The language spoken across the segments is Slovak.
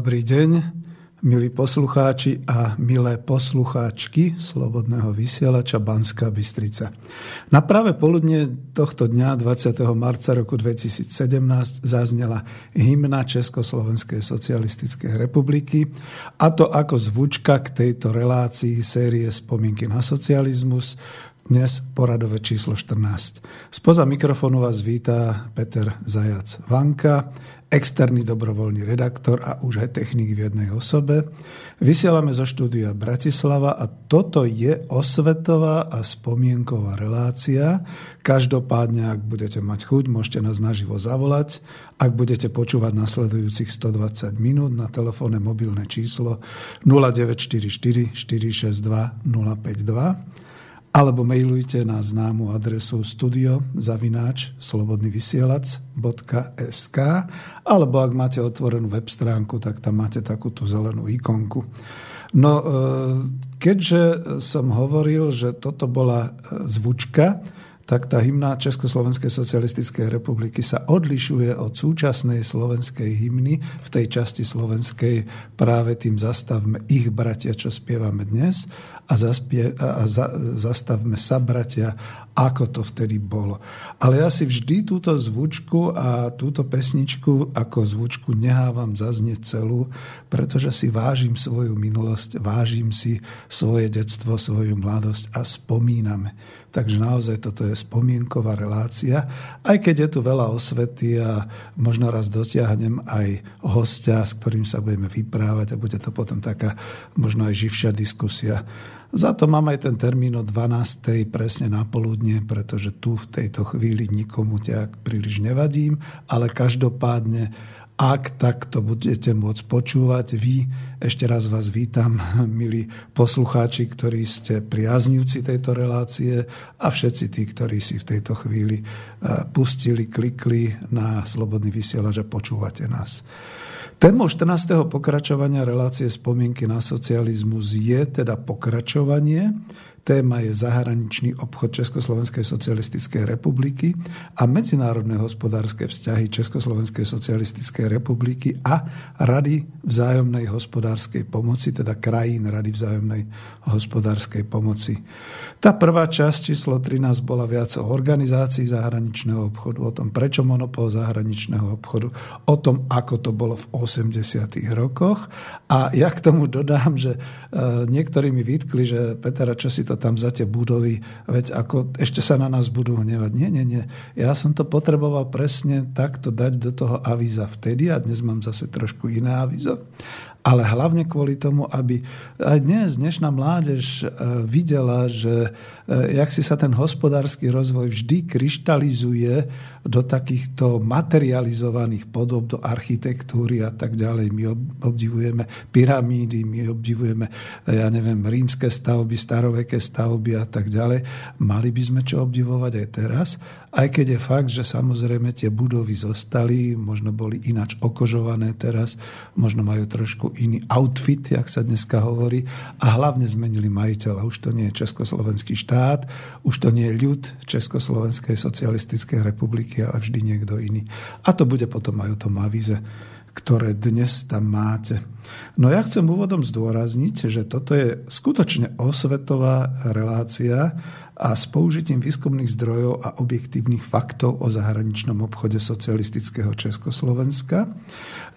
Dobrý deň, milí poslucháči a milé poslucháčky Slobodného vysielača Banská Bystrica. Na práve poludne tohto dňa 20. marca roku 2017 zaznela hymna Československej socialistickej republiky a to ako zvučka k tejto relácii série Spomienky na socializmus, dnes poradové číslo 14. Spoza mikrofónu vás vítá Peter Zajac Vanka, externý dobrovoľný redaktor a už aj technik v jednej osobe. Vysielame zo štúdia Bratislava a toto je osvetová a spomienková relácia. Každopádne, ak budete mať chuť, môžete nás naživo zavolať. Ak budete počúvať nasledujúcich 120 minút na telefónne mobilné číslo 0944 462 052 alebo mailujte na známu adresu studio zavináč slobodnyvysielac.sk alebo ak máte otvorenú web stránku, tak tam máte takúto zelenú ikonku. No, e, keďže som hovoril, že toto bola e, zvučka, tak tá hymna Československej socialistickej republiky sa odlišuje od súčasnej slovenskej hymny v tej časti slovenskej práve tým zastavme ich bratia, čo spievame dnes a, zaspie, a za, zastavme sa bratia, ako to vtedy bolo. Ale ja si vždy túto zvučku a túto pesničku ako zvučku nehávam zaznieť celú, pretože si vážim svoju minulosť, vážim si svoje detstvo, svoju mladosť a spomíname. Takže naozaj toto je spomienková relácia, aj keď je tu veľa osvety a možno raz dotiahnem aj hostia, s ktorým sa budeme vyprávať a bude to potom taká možno aj živšia diskusia. Za to mám aj ten termín o 12. presne na poludne, pretože tu v tejto chvíli nikomu ťa príliš nevadím, ale každopádne ak takto budete môcť počúvať vy, ešte raz vás vítam, milí poslucháči, ktorí ste priaznivci tejto relácie a všetci tí, ktorí si v tejto chvíli eh, pustili, klikli na slobodný vysielač a počúvate nás. Témou 14. pokračovania relácie spomienky na socializmus je teda pokračovanie Téma je zahraničný obchod Československej socialistickej republiky a medzinárodné hospodárske vzťahy Československej socialistickej republiky a Rady vzájomnej hospodárskej pomoci, teda krajín Rady vzájomnej hospodárskej pomoci. Tá prvá časť, číslo 13, bola viac o organizácii zahraničného obchodu, o tom, prečo monopol zahraničného obchodu, o tom, ako to bolo v 80. rokoch. A ja k tomu dodám, že e, niektorí mi vytkli, že Petra, čo si to tam za tie budovy, veď ako ešte sa na nás budú hnevať. Nie, nie, nie. Ja som to potreboval presne takto dať do toho avíza vtedy a dnes mám zase trošku iné avízo ale hlavne kvôli tomu, aby aj dnes dnešná mládež e, videla, že e, jak si sa ten hospodársky rozvoj vždy kryštalizuje do takýchto materializovaných podob, do architektúry a tak ďalej. My obdivujeme pyramídy, my obdivujeme, e, ja neviem, rímske stavby, staroveké stavby a tak ďalej. Mali by sme čo obdivovať aj teraz, aj keď je fakt, že samozrejme tie budovy zostali, možno boli inač okožované teraz, možno majú trošku iný outfit, jak sa dneska hovorí, a hlavne zmenili majiteľa. Už to nie je Československý štát, už to nie je ľud Československej socialistickej republiky, ale vždy niekto iný. A to bude potom aj o tom avize ktoré dnes tam máte. No ja chcem úvodom zdôrazniť, že toto je skutočne osvetová relácia a s použitím výskumných zdrojov a objektívnych faktov o zahraničnom obchode socialistického Československa.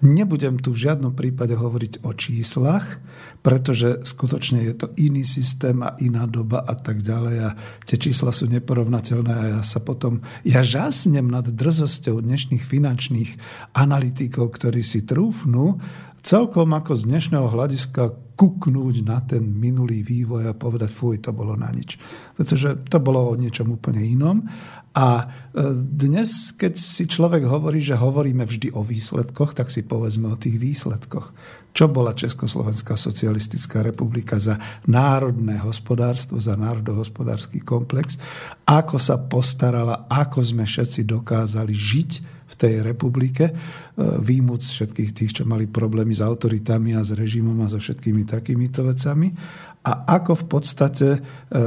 Nebudem tu v žiadnom prípade hovoriť o číslach, pretože skutočne je to iný systém a iná doba a tak ďalej a tie čísla sú neporovnateľné a ja sa potom, ja žasnem nad drzosťou dnešných finančných analytikov, ktorí si trúfnú celkom ako z dnešného hľadiska kuknúť na ten minulý vývoj a povedať, fuj, to bolo na nič. Pretože to bolo o niečom úplne inom. A e, dnes, keď si človek hovorí, že hovoríme vždy o výsledkoch, tak si povedzme o tých výsledkoch. Čo bola Československá socialistická republika za národné hospodárstvo, za národohospodársky komplex, ako sa postarala, ako sme všetci dokázali žiť v tej republike, e, výjmuc všetkých tých, čo mali problémy s autoritami a s režimom a so všetkými takýmito vecami a ako v podstate e,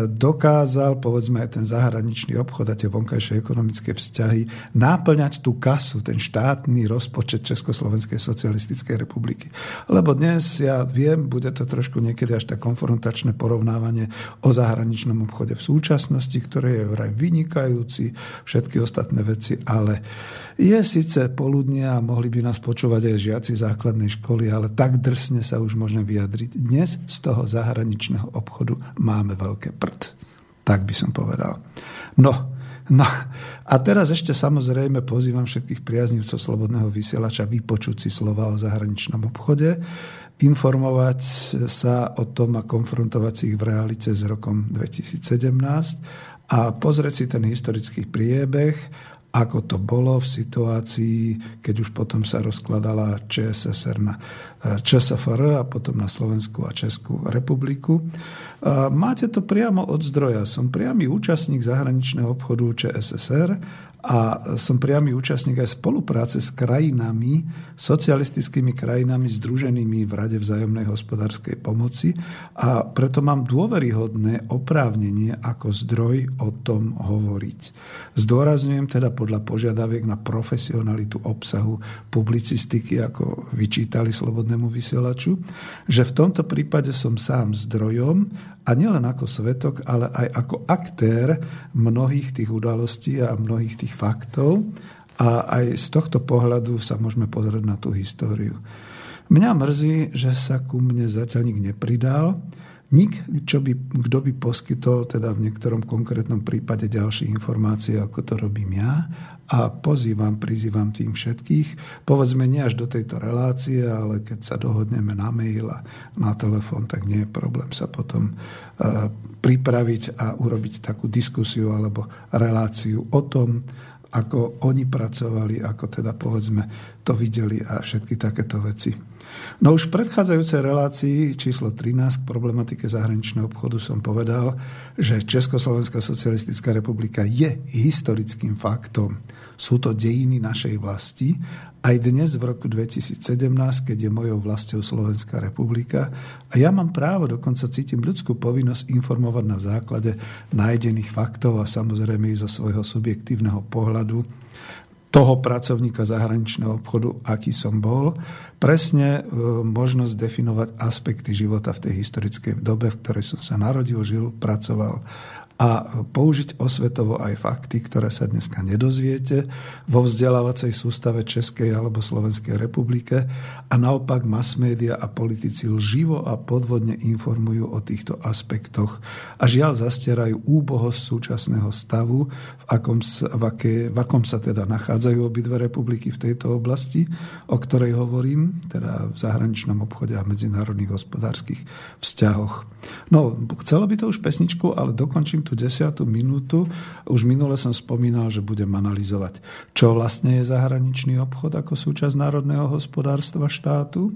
dokázal, povedzme aj ten zahraničný obchod a tie vonkajšie ekonomické vzťahy náplňať tú kasu, ten štátny rozpočet Československej socialistickej republiky. Lebo dnes, ja viem, bude to trošku niekedy až tak konfrontačné porovnávanie o zahraničnom obchode v súčasnosti, ktoré je vraj vynikajúci, všetky ostatné veci, ale je síce poludne a mohli by nás počúvať aj žiaci základnej školy, ale tak drsne sa už môžeme vyjadriť. Dnes z toho zahraničného obchodu máme veľké prd. Tak by som povedal. No, no a teraz ešte samozrejme pozývam všetkých priaznivcov Slobodného vysielača vypočuť si slova o zahraničnom obchode, informovať sa o tom a konfrontovať si ich v realite s rokom 2017 a pozrieť si ten historický priebeh ako to bolo v situácii, keď už potom sa rozkladala ČSSR na eh, ČSFR a potom na Slovensku a Českú republiku. Máte to priamo od zdroja. Som priamy účastník zahraničného obchodu ČSSR a som priamy účastník aj spolupráce s krajinami, socialistickými krajinami združenými v Rade vzájomnej hospodárskej pomoci a preto mám dôveryhodné oprávnenie ako zdroj o tom hovoriť. Zdôrazňujem teda podľa požiadaviek na profesionalitu obsahu publicistiky, ako vyčítali Slobodnému vysielaču, že v tomto prípade som sám zdrojom a nielen ako svetok, ale aj ako aktér mnohých tých udalostí a mnohých tých faktov. A aj z tohto pohľadu sa môžeme pozrieť na tú históriu. Mňa mrzí, že sa ku mne zatiaľ nik nepridal. Nik, čo by, kto by poskytol teda v niektorom konkrétnom prípade ďalšie informácie, ako to robím ja a pozývam, prizývam tým všetkých. Povedzme nie až do tejto relácie, ale keď sa dohodneme na mail a na telefón, tak nie je problém sa potom uh, pripraviť a urobiť takú diskusiu alebo reláciu o tom, ako oni pracovali, ako teda povedzme to videli a všetky takéto veci. No už v predchádzajúcej relácii číslo 13 k problematike zahraničného obchodu som povedal, že Československá socialistická republika je historickým faktom. Sú to dejiny našej vlasti. Aj dnes v roku 2017, keď je mojou vlastou Slovenská republika, a ja mám právo, dokonca cítim ľudskú povinnosť informovať na základe nájdených faktov a samozrejme i zo svojho subjektívneho pohľadu, toho pracovníka zahraničného obchodu, aký som bol, presne e, možnosť definovať aspekty života v tej historickej dobe, v ktorej som sa narodil, žil, pracoval a použiť osvetovo aj fakty, ktoré sa dneska nedozviete vo vzdelávacej sústave Českej alebo Slovenskej republike a naopak mass media a politici lživo a podvodne informujú o týchto aspektoch a žiaľ zastierajú úbohosť súčasného stavu, v akom, v, aké, v akom sa teda nachádzajú obidve republiky v tejto oblasti, o ktorej hovorím, teda v zahraničnom obchode a medzinárodných hospodárskych vzťahoch. No, chcelo by to už pesničku, ale dokončím tú desiatú minútu. Už minule som spomínal, že budem analyzovať, čo vlastne je zahraničný obchod ako súčasť národného hospodárstva štátu, e,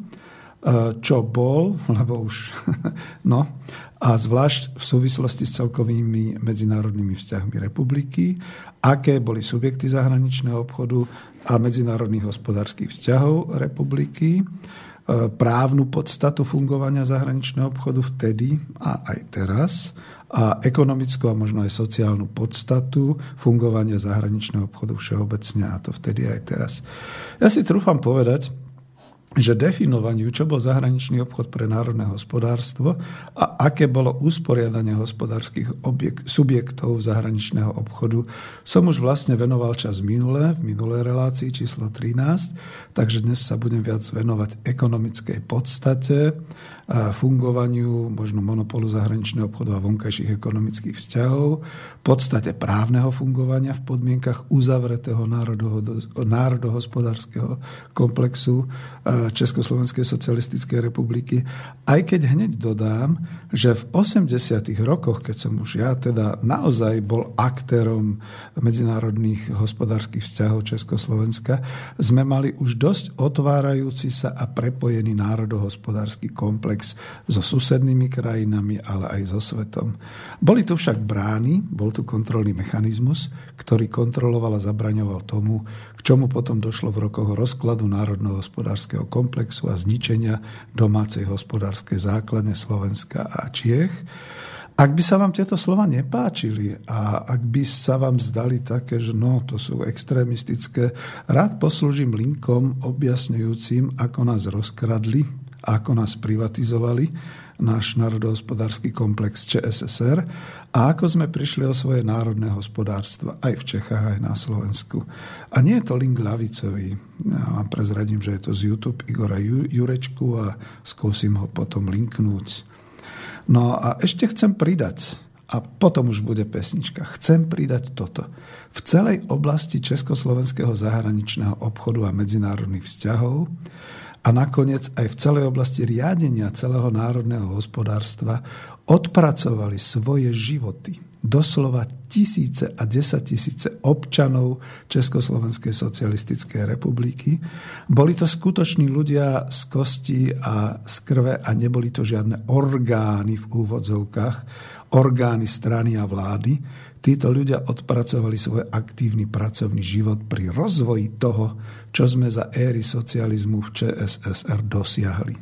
čo bol, lebo už, no, a zvlášť v súvislosti s celkovými medzinárodnými vzťahmi republiky, aké boli subjekty zahraničného obchodu a medzinárodných hospodárskych vzťahov republiky, E, právnu podstatu fungovania zahraničného obchodu vtedy a aj teraz a ekonomickú a možno aj sociálnu podstatu fungovania zahraničného obchodu všeobecne a to vtedy aj teraz. Ja si trúfam povedať, že definovaniu, čo bol zahraničný obchod pre národné hospodárstvo a aké bolo usporiadanie hospodárskych objekt, subjektov zahraničného obchodu, som už vlastne venoval čas minulé, v minulej relácii číslo 13, takže dnes sa budem viac venovať ekonomickej podstate, fungovaniu možno monopolu zahraničného obchodu a vonkajších ekonomických vzťahov, podstate právneho fungovania v podmienkach uzavretého národohospodárskeho komplexu Československej socialistickej republiky. Aj keď hneď dodám, že v 80. rokoch, keď som už ja teda naozaj bol aktérom medzinárodných hospodárskych vzťahov Československa, sme mali už dosť otvárajúci sa a prepojený národohospodársky komplex so susednými krajinami, ale aj so svetom. Boli tu však brány, bol tu kontrolný mechanizmus, ktorý kontroloval a zabraňoval tomu, k čomu potom došlo v rokoch rozkladu národnohospodárskeho komplexu a zničenia domácej hospodárskej základne Slovenska a Čiech. Ak by sa vám tieto slova nepáčili a ak by sa vám zdali také, že no, to sú extrémistické, rád poslúžim linkom objasňujúcim, ako nás rozkradli, ako nás privatizovali náš národohospodársky komplex ČSSR a ako sme prišli o svoje národné hospodárstva aj v Čechách, aj na Slovensku. A nie je to link ľavicový. Ja vám prezradím, že je to z YouTube Igora Jurečku a skúsim ho potom linknúť. No a ešte chcem pridať, a potom už bude pesnička. Chcem pridať toto. V celej oblasti československého zahraničného obchodu a medzinárodných vzťahov a nakoniec aj v celej oblasti riadenia celého národného hospodárstva odpracovali svoje životy. Doslova tisíce a desaťtisíce občanov Československej socialistickej republiky. Boli to skutoční ľudia z kosti a z krve a neboli to žiadne orgány v úvodzovkách, orgány strany a vlády, Títo ľudia odpracovali svoj aktívny pracovný život pri rozvoji toho, čo sme za éry socializmu v ČSSR dosiahli.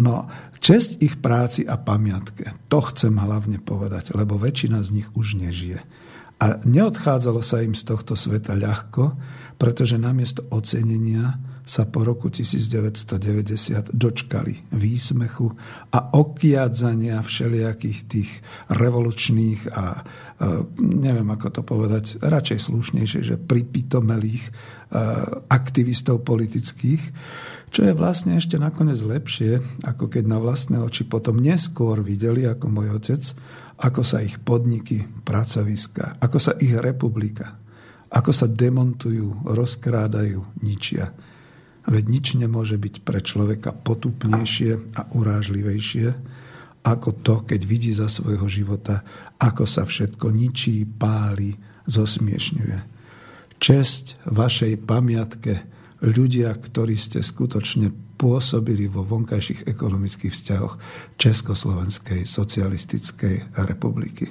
No, čest ich práci a pamiatke, to chcem hlavne povedať, lebo väčšina z nich už nežije. A neodchádzalo sa im z tohto sveta ľahko, pretože namiesto ocenenia sa po roku 1990 dočkali výsmechu a okiadzania všelijakých tých revolučných a e, neviem ako to povedať, radšej slušnejšie, že pripitomelých e, aktivistov politických, čo je vlastne ešte nakoniec lepšie, ako keď na vlastné oči potom neskôr videli, ako môj otec, ako sa ich podniky, pracoviska, ako sa ich republika, ako sa demontujú, rozkrádajú, ničia Veď nič nemôže byť pre človeka potupnejšie a urážlivejšie, ako to, keď vidí za svojho života, ako sa všetko ničí, páli, zosmiešňuje. Česť vašej pamiatke, ľudia, ktorí ste skutočne pôsobili vo vonkajších ekonomických vzťahoch Československej socialistickej republiky.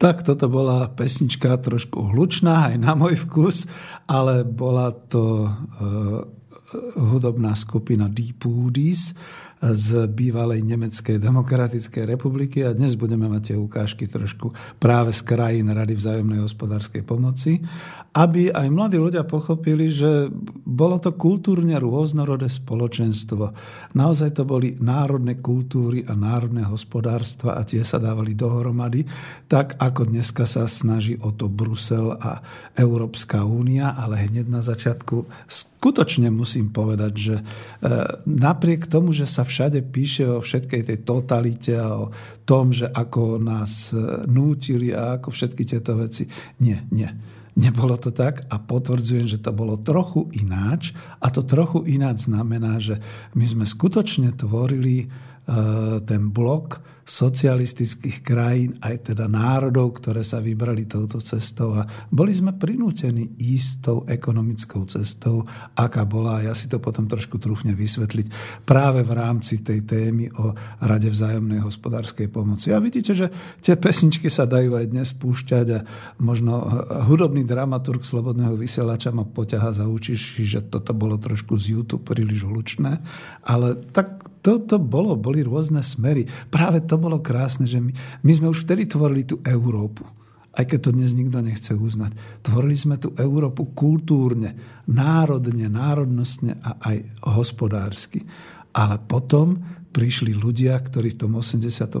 Tak toto bola pesnička trošku hlučná aj na môj vkus, ale bola to uh, hudobná skupina Deep Woodies z bývalej Nemeckej demokratickej republiky a dnes budeme mať tie ukážky trošku práve z krajín Rady vzájomnej hospodárskej pomoci aby aj mladí ľudia pochopili, že bolo to kultúrne rôznorodé spoločenstvo. Naozaj to boli národné kultúry a národné hospodárstva a tie sa dávali dohromady, tak ako dneska sa snaží o to Brusel a Európska únia, ale hneď na začiatku skutočne musím povedať, že e, napriek tomu, že sa všade píše o všetkej tej totalite a o tom, že ako nás e, nútili a ako všetky tieto veci, nie, nie Nebolo to tak a potvrdzujem, že to bolo trochu ináč. A to trochu ináč znamená, že my sme skutočne tvorili uh, ten blok socialistických krajín, aj teda národov, ktoré sa vybrali touto cestou a boli sme prinútení ísť tou ekonomickou cestou, aká bola, a ja si to potom trošku trúfne vysvetliť, práve v rámci tej témy o Rade vzájomnej hospodárskej pomoci. A vidíte, že tie pesničky sa dajú aj dnes púšťať a možno hudobný dramaturg Slobodného vysielača ma poťaha za uči, že toto bolo trošku z YouTube príliš hlučné, ale tak toto bolo, boli rôzne smery. Práve to bolo krásne, že my, my sme už vtedy tvorili tú Európu. Aj keď to dnes nikto nechce uznať. Tvorili sme tú Európu kultúrne, národne, národnostne a aj hospodársky. Ale potom prišli ľudia, ktorí v tom 89.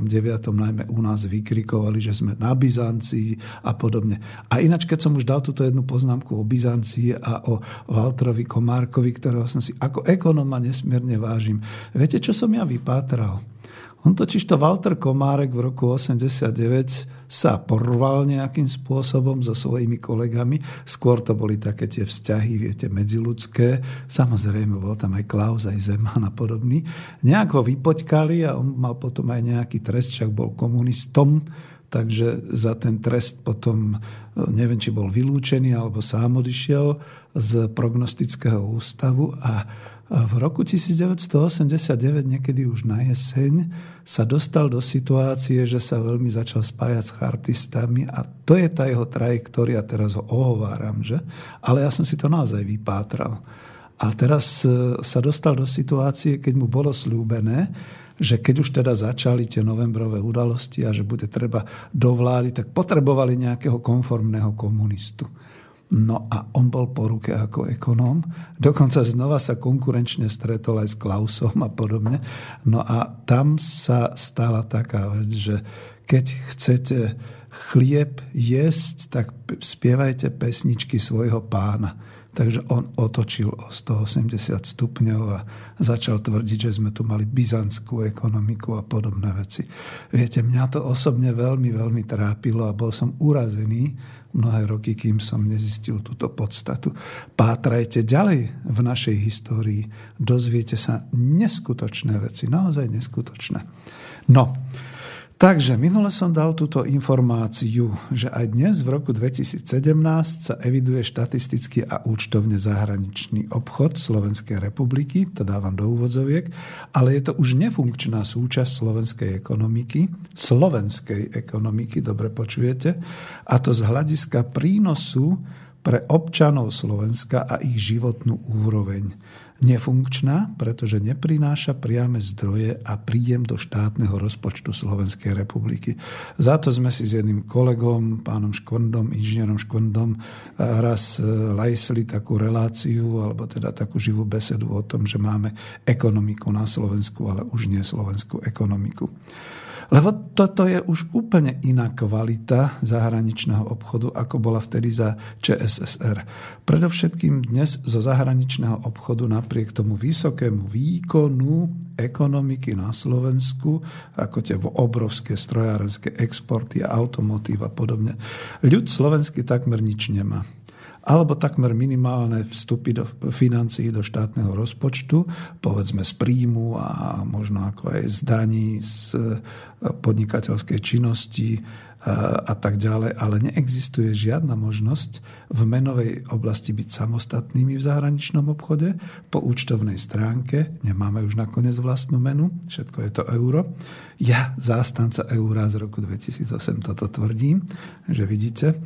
najmä u nás vykrikovali, že sme na Byzancii a podobne. A ináč, keď som už dal túto jednu poznámku o Byzancii a o Walterovi Komárkovi, ktorého som si ako ekonóma nesmierne vážim. Viete, čo som ja vypátral? On totiž to Walter Komárek v roku 89 sa porval nejakým spôsobom so svojimi kolegami. Skôr to boli také tie vzťahy, viete, medziludské. Samozrejme, bol tam aj Klaus, aj Zeman a podobný. Nejak ho vypoťkali a on mal potom aj nejaký trest, však bol komunistom, takže za ten trest potom, neviem, či bol vylúčený alebo sám odišiel z prognostického ústavu a v roku 1989, niekedy už na jeseň, sa dostal do situácie, že sa veľmi začal spájať s chartistami a to je tá jeho trajektória, teraz ho ohováram, že? Ale ja som si to naozaj vypátral. A teraz e, sa dostal do situácie, keď mu bolo slúbené, že keď už teda začali tie novembrové udalosti a že bude treba do vlády, tak potrebovali nejakého konformného komunistu. No a on bol po ruke ako ekonóm. Dokonca znova sa konkurenčne stretol aj s Klausom a podobne. No a tam sa stala taká vec, že keď chcete chlieb jesť, tak spievajte pesničky svojho pána. Takže on otočil o 180 stupňov a začal tvrdiť, že sme tu mali byzantskú ekonomiku a podobné veci. Viete, mňa to osobne veľmi, veľmi trápilo a bol som urazený mnohé roky, kým som nezistil túto podstatu. Pátrajte ďalej v našej histórii, dozviete sa neskutočné veci, naozaj neskutočné. No, Takže minule som dal túto informáciu, že aj dnes v roku 2017 sa eviduje štatistický a účtovne zahraničný obchod Slovenskej republiky, to dávam do úvodzoviek, ale je to už nefunkčná súčasť slovenskej ekonomiky, slovenskej ekonomiky, dobre počujete, a to z hľadiska prínosu pre občanov Slovenska a ich životnú úroveň nefunkčná, pretože neprináša priame zdroje a príjem do štátneho rozpočtu Slovenskej republiky. Za to sme si s jedným kolegom, pánom Škvrndom, inžinierom Škvrndom, raz e, lajsli takú reláciu, alebo teda takú živú besedu o tom, že máme ekonomiku na Slovensku, ale už nie slovenskú ekonomiku. Lebo toto je už úplne iná kvalita zahraničného obchodu, ako bola vtedy za ČSSR. Predovšetkým dnes zo zahraničného obchodu napriek tomu vysokému výkonu ekonomiky na Slovensku, ako tie obrovské strojárenské exporty, automotív a podobne, ľud slovenský takmer nič nemá. Alebo takmer minimálne vstupy do financií do štátneho rozpočtu, povedzme z príjmu a možno ako aj z daní, z podnikateľskej činnosti, a tak ďalej, ale neexistuje žiadna možnosť v menovej oblasti byť samostatnými v zahraničnom obchode. Po účtovnej stránke nemáme už nakoniec vlastnú menu, všetko je to euro. Ja, zástanca eura z roku 2008, toto tvrdím, že vidíte.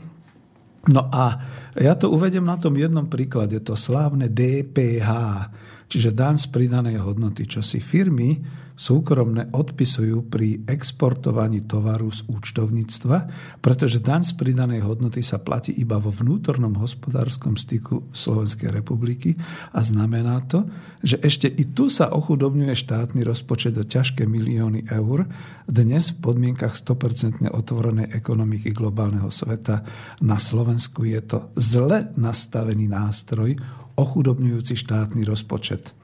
No a ja to uvedem na tom jednom príklade, to slávne DPH, čiže dan z pridanej hodnoty, čo si firmy súkromné odpisujú pri exportovaní tovaru z účtovníctva, pretože daň z pridanej hodnoty sa platí iba vo vnútornom hospodárskom styku Slovenskej republiky a znamená to, že ešte i tu sa ochudobňuje štátny rozpočet do ťažké milióny eur. Dnes v podmienkach 100% otvorenej ekonomiky globálneho sveta na Slovensku je to zle nastavený nástroj ochudobňujúci štátny rozpočet.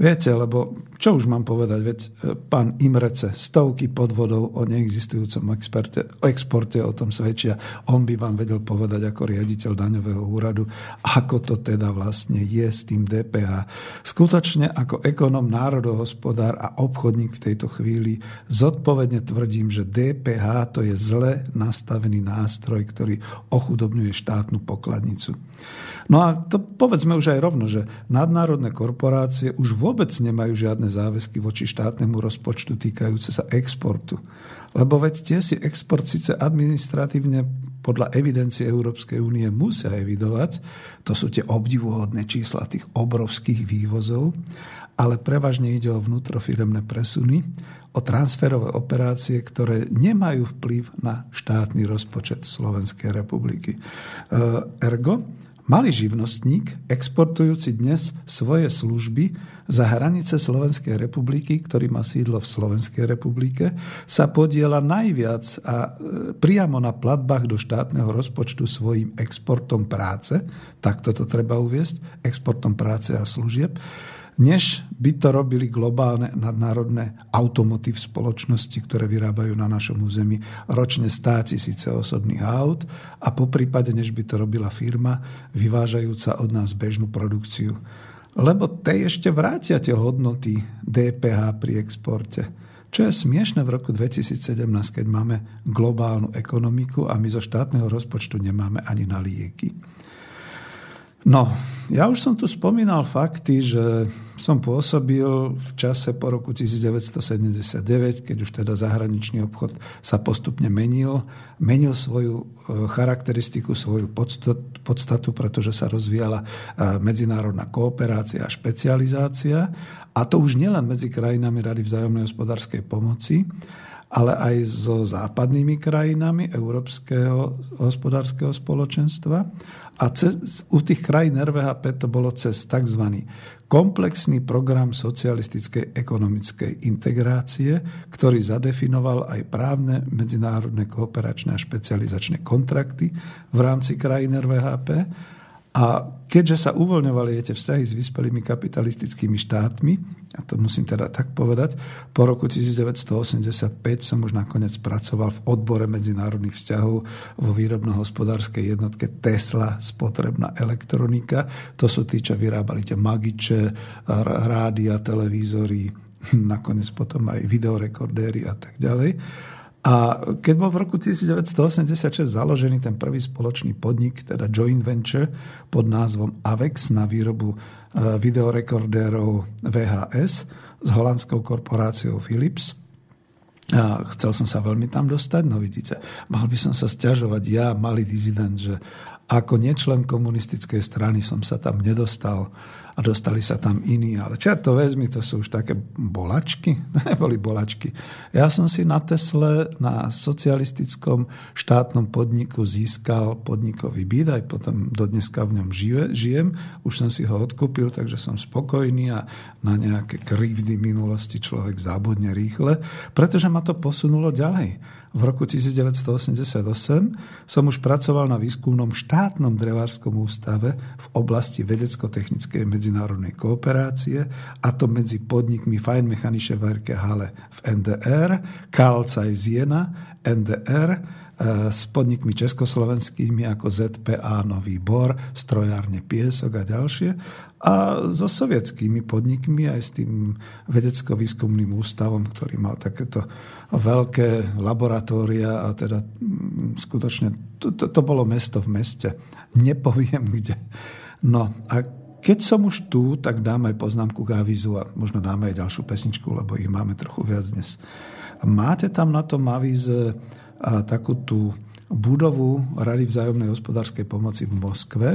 Viete, lebo čo už mám povedať, veď e, pán Imrece, stovky podvodov o neexistujúcom experte, exporte o tom svedčia. On by vám vedel povedať ako riaditeľ daňového úradu, ako to teda vlastne je s tým DPH. Skutočne ako ekonom, národohospodár a obchodník v tejto chvíli zodpovedne tvrdím, že DPH to je zle nastavený nástroj, ktorý ochudobňuje štátnu pokladnicu. No a to povedzme už aj rovno, že nadnárodné korporácie už vôbec nemajú žiadne záväzky voči štátnemu rozpočtu týkajúce sa exportu. Lebo veď tie si export síce administratívne podľa evidencie Európskej únie musia evidovať, to sú tie obdivuhodné čísla tých obrovských vývozov, ale prevažne ide o vnútrofiremné presuny, o transferové operácie, ktoré nemajú vplyv na štátny rozpočet Slovenskej republiky. E, ergo, Malý živnostník, exportujúci dnes svoje služby za hranice Slovenskej republiky, ktorý má sídlo v Slovenskej republike, sa podiela najviac a e, priamo na platbách do štátneho rozpočtu svojim exportom práce, tak toto treba uviesť, exportom práce a služieb, než by to robili globálne nadnárodné automotív spoločnosti, ktoré vyrábajú na našom území ročne 100 tisíce osobných aut a po prípade, než by to robila firma vyvážajúca od nás bežnú produkciu. Lebo tej ešte vrátia tie hodnoty DPH pri exporte. Čo je smiešne v roku 2017, keď máme globálnu ekonomiku a my zo štátneho rozpočtu nemáme ani na lieky. No, ja už som tu spomínal fakty, že som pôsobil v čase po roku 1979, keď už teda zahraničný obchod sa postupne menil. Menil svoju e, charakteristiku, svoju podstatu, pretože sa rozvíjala e, medzinárodná kooperácia a špecializácia. A to už nielen medzi krajinami Rady vzájomnej hospodárskej pomoci, ale aj so západnými krajinami Európskeho hospodárskeho spoločenstva. A cez, u tých krajín RVHP to bolo cez tzv. komplexný program socialistickej ekonomickej integrácie, ktorý zadefinoval aj právne medzinárodné kooperačné a špecializačné kontrakty v rámci krajín RVHP a keďže sa uvoľňovali tie vzťahy s vyspelými kapitalistickými štátmi, a to musím teda tak povedať, po roku 1985 som už nakoniec pracoval v odbore medzinárodných vzťahov vo výrobno-hospodárskej jednotke Tesla spotrebná elektronika. To sú tí, čo vyrábali tie magiče, rádia, televízory, nakoniec potom aj videorekordéry a tak ďalej. A keď bol v roku 1986 založený ten prvý spoločný podnik, teda joint venture pod názvom AVEX na výrobu e, videorekordérov VHS s holandskou korporáciou Philips, a chcel som sa veľmi tam dostať, no vidíte, mal by som sa stiažovať ja, malý dizident, že ako nečlen komunistickej strany som sa tam nedostal a dostali sa tam iní. Ale čo to vezmi, to sú už také bolačky? Neboli bolačky. Ja som si na Tesle, na socialistickom štátnom podniku získal podnikový byt, aj potom do dneska v ňom žijem. Už som si ho odkúpil, takže som spokojný a na nejaké krivdy minulosti človek zabudne rýchle, pretože ma to posunulo ďalej. V roku 1988 som už pracoval na výskumnom štátnom drevárskom ústave v oblasti vedecko-technickej medzinárodnej kooperácie, a to medzi podnikmi Feinmechanische Werke Halle v NDR, Karl Zeiss Jena, NDR, s podnikmi československými ako ZPA Nový Bor, Strojárne Piesok a ďalšie a so sovietskými podnikmi aj s tým vedecko-výskumným ústavom, ktorý mal takéto veľké laboratória a teda mm, skutočne to, to, to bolo mesto v meste. Nepoviem kde. No a keď som už tu, tak dám aj poznámku k avízu a možno dáme aj ďalšiu pesničku, lebo ich máme trochu viac dnes. Máte tam na tom avíze takú tú budovu Rady vzájomnej hospodárskej pomoci v Moskve,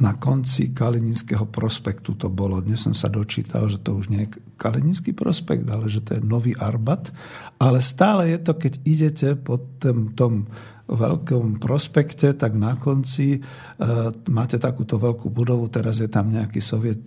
na konci Kalininského prospektu to bolo. Dnes som sa dočítal, že to už nie je Kalininský prospekt, ale že to je Nový Arbat. Ale stále je to, keď idete po tom, tom veľkom prospekte, tak na konci e, máte takúto veľkú budovu, teraz je tam nejaký soviet,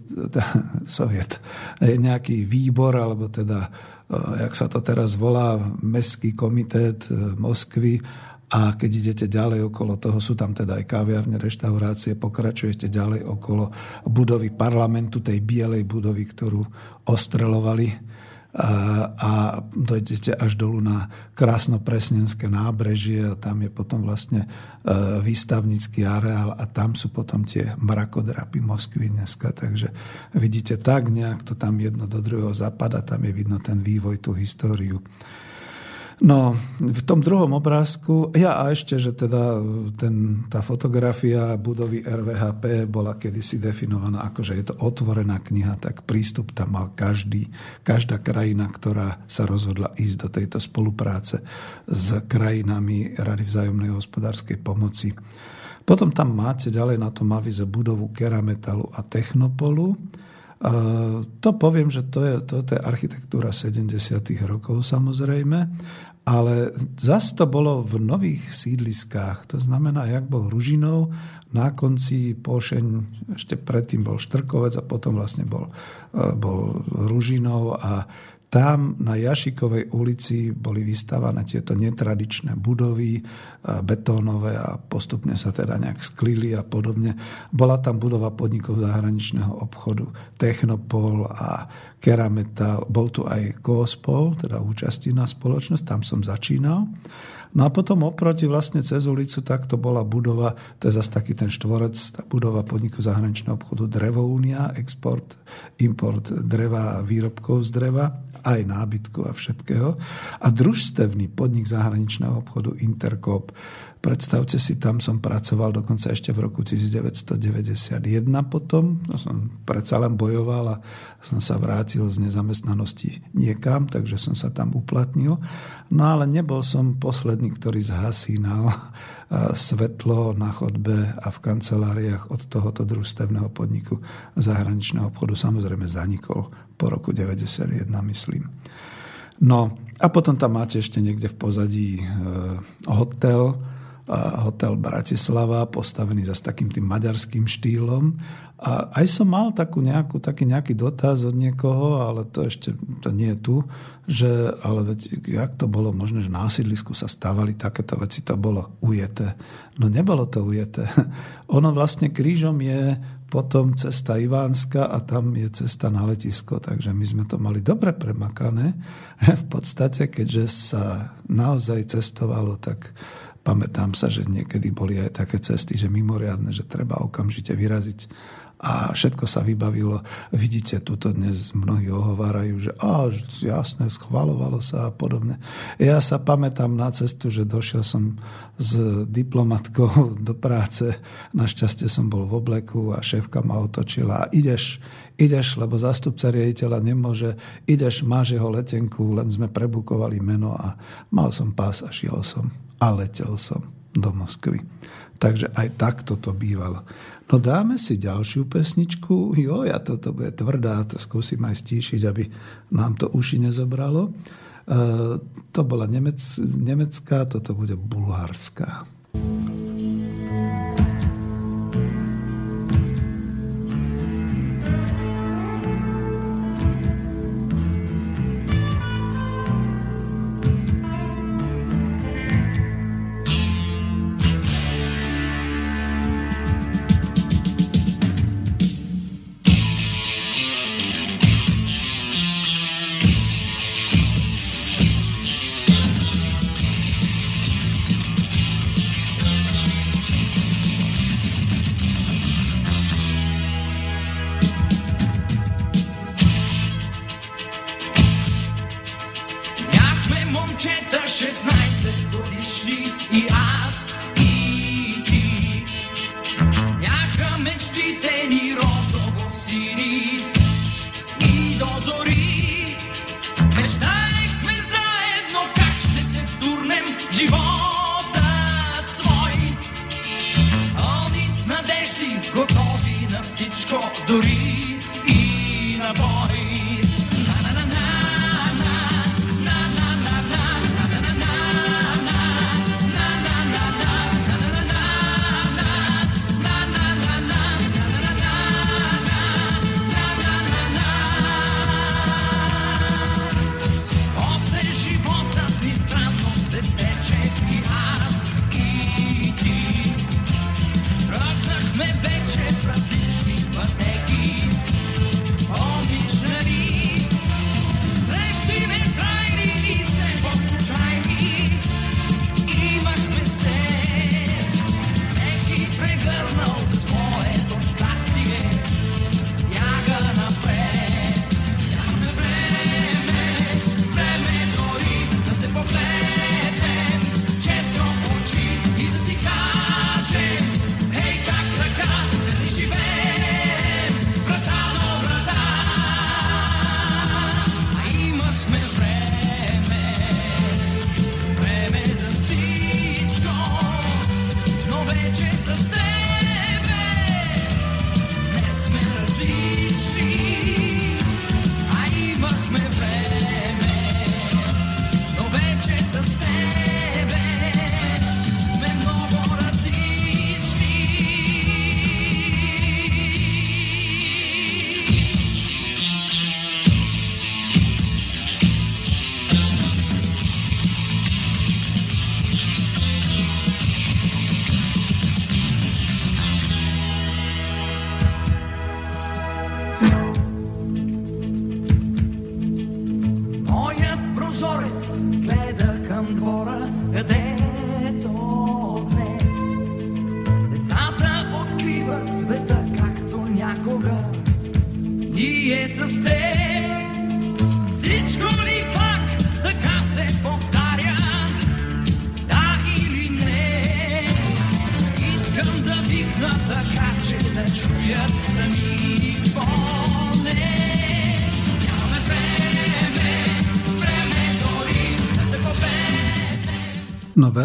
soviet je nejaký výbor, alebo teda, e, jak sa to teraz volá, Mestský komitét e, Moskvy a keď idete ďalej okolo toho, sú tam teda aj kaviarne, reštaurácie, pokračujete ďalej okolo budovy parlamentu, tej bielej budovy, ktorú ostrelovali a dojdete až dolu na krásno-presnenské nábrežie a tam je potom vlastne e, výstavnícky areál a tam sú potom tie mrakodrapy Moskvy dneska. Takže vidíte tak nejak to tam jedno do druhého zapada, tam je vidno ten vývoj, tú históriu. No, v tom druhom obrázku, ja a ešte, že teda ten, tá fotografia budovy RVHP bola kedysi definovaná ako, že je to otvorená kniha, tak prístup tam mal každý, každá krajina, ktorá sa rozhodla ísť do tejto spolupráce s krajinami Rady vzájomnej hospodárskej pomoci. Potom tam máte ďalej na tom avize budovu Kerametalu a Technopolu. To poviem, že to je, to, je architektúra 70. rokov samozrejme, ale zas to bolo v nových sídliskách. To znamená, jak bol Ružinov, na konci Pošeň, ešte predtým bol Štrkovec a potom vlastne bol, e, bol Ružinov a tam na Jašikovej ulici boli vystávané tieto netradičné budovy, e, betónové a postupne sa teda nejak sklili a podobne. Bola tam budova podnikov zahraničného obchodu, Technopol a Kerametal. Bol tu aj Koospol, teda účastí na spoločnosť, tam som začínal. No a potom oproti vlastne cez ulicu takto bola budova, to je zase taký ten štvorec, tá budova podniku zahraničného obchodu Drevoúnia, export, import dreva a výrobkov z dreva, aj nábytku a všetkého. A družstevný podnik zahraničného obchodu Intercop Predstavte si, tam som pracoval dokonca ešte v roku 1991 potom. No som predsa len bojoval a som sa vrátil z nezamestnanosti niekam, takže som sa tam uplatnil. No ale nebol som posledný, ktorý zhasínal svetlo na chodbe a v kanceláriách od tohoto družstevného podniku zahraničného obchodu. Samozrejme zanikol po roku 91, myslím. No a potom tam máte ešte niekde v pozadí e, hotel, hotel Bratislava, postavený za takým tým maďarským štýlom. A aj som mal takú nejakú, taký nejaký dotaz od niekoho, ale to ešte to nie je tu, že ale veď, jak to bolo možné, že na sídlisku sa stávali takéto veci, to bolo ujeté. No nebolo to ujeté. Ono vlastne krížom je potom cesta Ivánska a tam je cesta na letisko, takže my sme to mali dobre premakané. V podstate, keďže sa naozaj cestovalo, tak Pamätám sa, že niekedy boli aj také cesty, že mimoriadne, že treba okamžite vyraziť a všetko sa vybavilo. Vidíte, tuto dnes mnohí ohovárajú, že á, jasné, schvalovalo sa a podobne. Ja sa pamätám na cestu, že došiel som s diplomatkou do práce. Našťastie som bol v obleku a šéfka ma otočila a ideš, ideš, lebo zástupca riaditeľa nemôže, ideš, máš jeho letenku, len sme prebukovali meno a mal som pás a šiel som a letel som do Moskvy. Takže aj takto to bývalo. No dáme si ďalšiu pesničku. Jo, ja toto bude tvrdá, to skúsim aj stíšiť, aby nám to uši nezobralo. E, to bola Nemec, nemecká, toto bude bulharská. odišli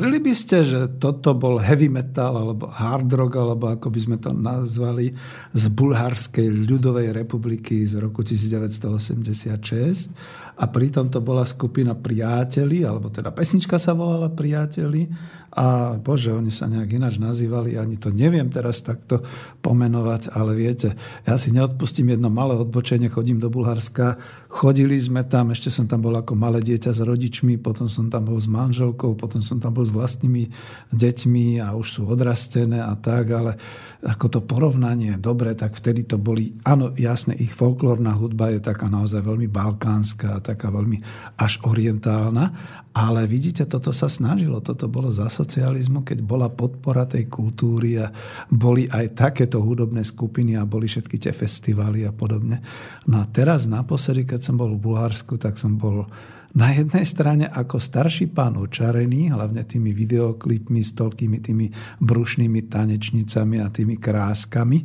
verili by ste, že toto bol heavy metal alebo hard rock, alebo ako by sme to nazvali, z Bulharskej ľudovej republiky z roku 1986 a pritom to bola skupina Priáteli, alebo teda pesnička sa volala Priáteli a bože, oni sa nejak ináč nazývali, ani to neviem teraz takto pomenovať, ale viete, ja si neodpustím jedno malé odbočenie, chodím do Bulharska, chodili sme tam, ešte som tam bol ako malé dieťa s rodičmi, potom som tam bol s manželkou, potom som tam bol s vlastnými deťmi a už sú odrastené a tak, ale ako to porovnanie, dobre, tak vtedy to boli, áno, jasne, ich folklórna hudba je taká naozaj veľmi balkánska, taká veľmi až orientálna, ale vidíte, toto sa snažilo, toto bolo za socializmu, keď bola podpora tej kultúry a boli aj takéto hudobné skupiny a boli všetky tie festivály a podobne. No a teraz naposledy, keď som bol v Bulharsku, tak som bol na jednej strane ako starší pán očarený, hlavne tými videoklipmi s toľkými tými brušnými tanečnicami a tými kráskami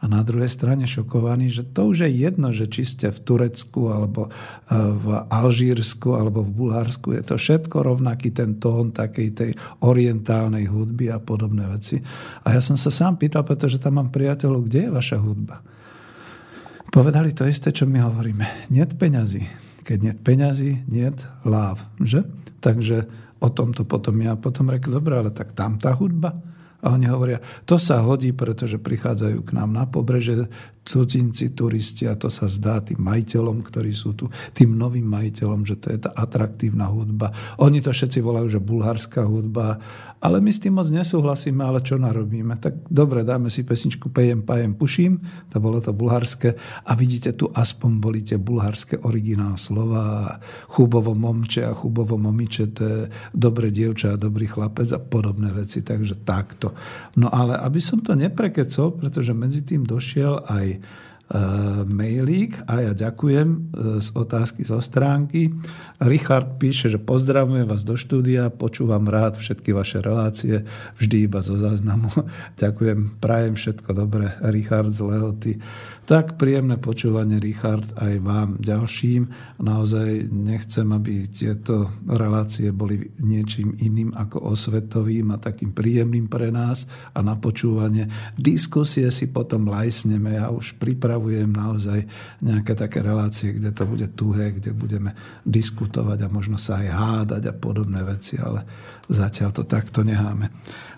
a na druhej strane šokovaný, že to už je jedno, že či ste v Turecku alebo v Alžírsku alebo v Bulharsku, je to všetko rovnaký ten tón takej tej orientálnej hudby a podobné veci. A ja som sa sám pýtal, pretože tam mám priateľov, kde je vaša hudba? Povedali to isté, čo my hovoríme. Niet peňazí. Keď niet peňazí, niet láv. Že? Takže o tomto potom ja potom rekl, dobre, ale tak tam tá hudba. A oni hovoria, to sa hodí, pretože prichádzajú k nám na pobreže cudzinci, turisti a to sa zdá tým majiteľom, ktorí sú tu, tým novým majiteľom, že to je tá atraktívna hudba. Oni to všetci volajú, že bulharská hudba, ale my s tým moc nesúhlasíme, ale čo narobíme? Tak dobre, dáme si pesničku Pejem, pajem, puším, to bolo to bulharské a vidíte, tu aspoň boli tie bulharské originál slova, chubovo momče a chubovo momiče, to je dobré dievča a dobrý chlapec a podobné veci, takže takto. No ale aby som to neprekecol, pretože medzi tým došiel aj mailík a ja ďakujem e, z otázky zo stránky. Richard píše, že pozdravujem vás do štúdia, počúvam rád všetky vaše relácie, vždy iba zo záznamu. ďakujem, prajem všetko dobré, Richard z Lehoty. Tak príjemné počúvanie, Richard, aj vám ďalším. Naozaj nechcem, aby tieto relácie boli niečím iným ako osvetovým a takým príjemným pre nás a na počúvanie. Diskusie si potom lajsneme. Ja už pripravujem naozaj nejaké také relácie, kde to bude tuhé, kde budeme diskutovať a možno sa aj hádať a podobné veci, ale zatiaľ to takto necháme.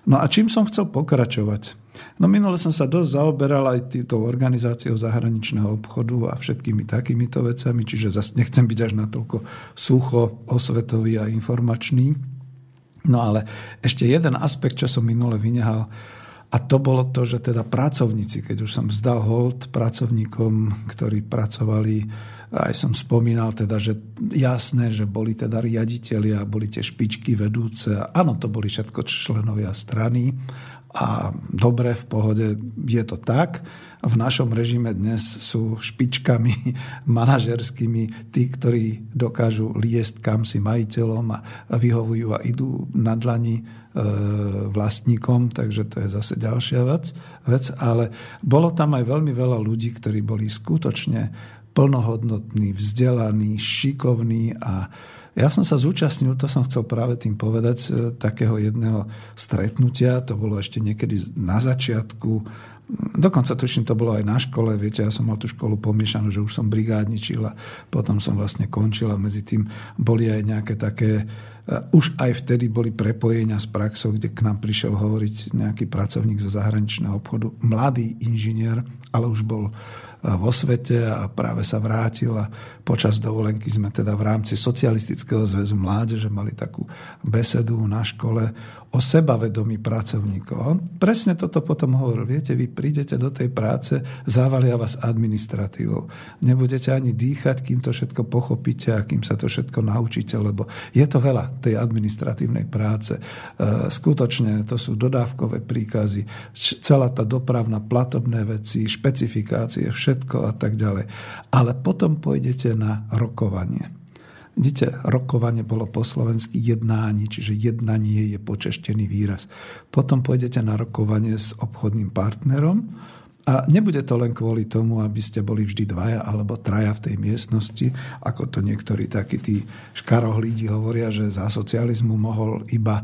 No a čím som chcel pokračovať? No minule som sa dosť zaoberal aj týmto organizáciou zahraničného obchodu a všetkými takýmito vecami, čiže zase nechcem byť až natoľko sucho, osvetový a informačný. No ale ešte jeden aspekt, čo som minule vynehal, a to bolo to, že teda pracovníci, keď už som vzdal hold pracovníkom, ktorí pracovali, aj som spomínal teda, že jasné, že boli teda riaditeľi a boli tie špičky vedúce. Áno, to boli všetko členovia strany a dobre, v pohode je to tak. V našom režime dnes sú špičkami manažerskými tí, ktorí dokážu liesť kam si majiteľom a vyhovujú a idú na dlani e, vlastníkom, takže to je zase ďalšia vec, vec. Ale bolo tam aj veľmi veľa ľudí, ktorí boli skutočne plnohodnotní, vzdelaní, šikovní a ja som sa zúčastnil, to som chcel práve tým povedať, e, takého jedného stretnutia, to bolo ešte niekedy na začiatku, dokonca tuším, to bolo aj na škole, viete, ja som mal tú školu pomiešanú, že už som brigádničil a potom som vlastne končil a medzi tým boli aj nejaké také, e, už aj vtedy boli prepojenia s praxou, kde k nám prišiel hovoriť nejaký pracovník zo zahraničného obchodu, mladý inžinier, ale už bol vo svete a práve sa vrátil a počas dovolenky sme teda v rámci Socialistického zväzu mládeže mali takú besedu na škole o sebavedomí pracovníkov. On presne toto potom hovoril. Viete, vy prídete do tej práce, zavalia vás administratívou. Nebudete ani dýchať, kým to všetko pochopíte a kým sa to všetko naučíte, lebo je to veľa tej administratívnej práce. E, skutočne to sú dodávkové príkazy, celá tá dopravná, platobné veci, špecifikácie, všetko a tak ďalej. Ale potom pôjdete na rokovanie Vidíte, rokovanie bolo po slovensky jednání, čiže jednanie je počeštený výraz. Potom pôjdete na rokovanie s obchodným partnerom a nebude to len kvôli tomu, aby ste boli vždy dvaja alebo traja v tej miestnosti, ako to niektorí takí tí škarohlídi hovoria, že za socializmu mohol iba,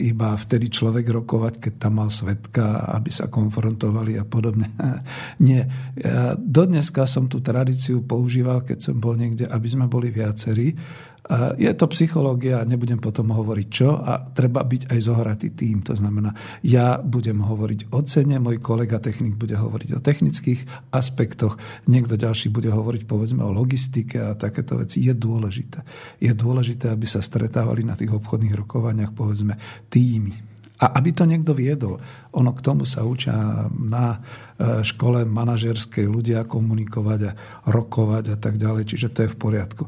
iba vtedy človek rokovať, keď tam mal svetka, aby sa konfrontovali a podobne. Nie. Ja dodneska som tú tradíciu používal, keď som bol niekde, aby sme boli viacerí je to psychológia, nebudem potom hovoriť čo a treba byť aj zohratý tým. To znamená, ja budem hovoriť o cene, môj kolega technik bude hovoriť o technických aspektoch, niekto ďalší bude hovoriť povedzme o logistike a takéto veci. Je dôležité. Je dôležité, aby sa stretávali na tých obchodných rokovaniach povedzme týmy a aby to niekto viedol. Ono k tomu sa učia na e, škole manažerskej ľudia komunikovať a rokovať a tak ďalej, čiže to je v poriadku.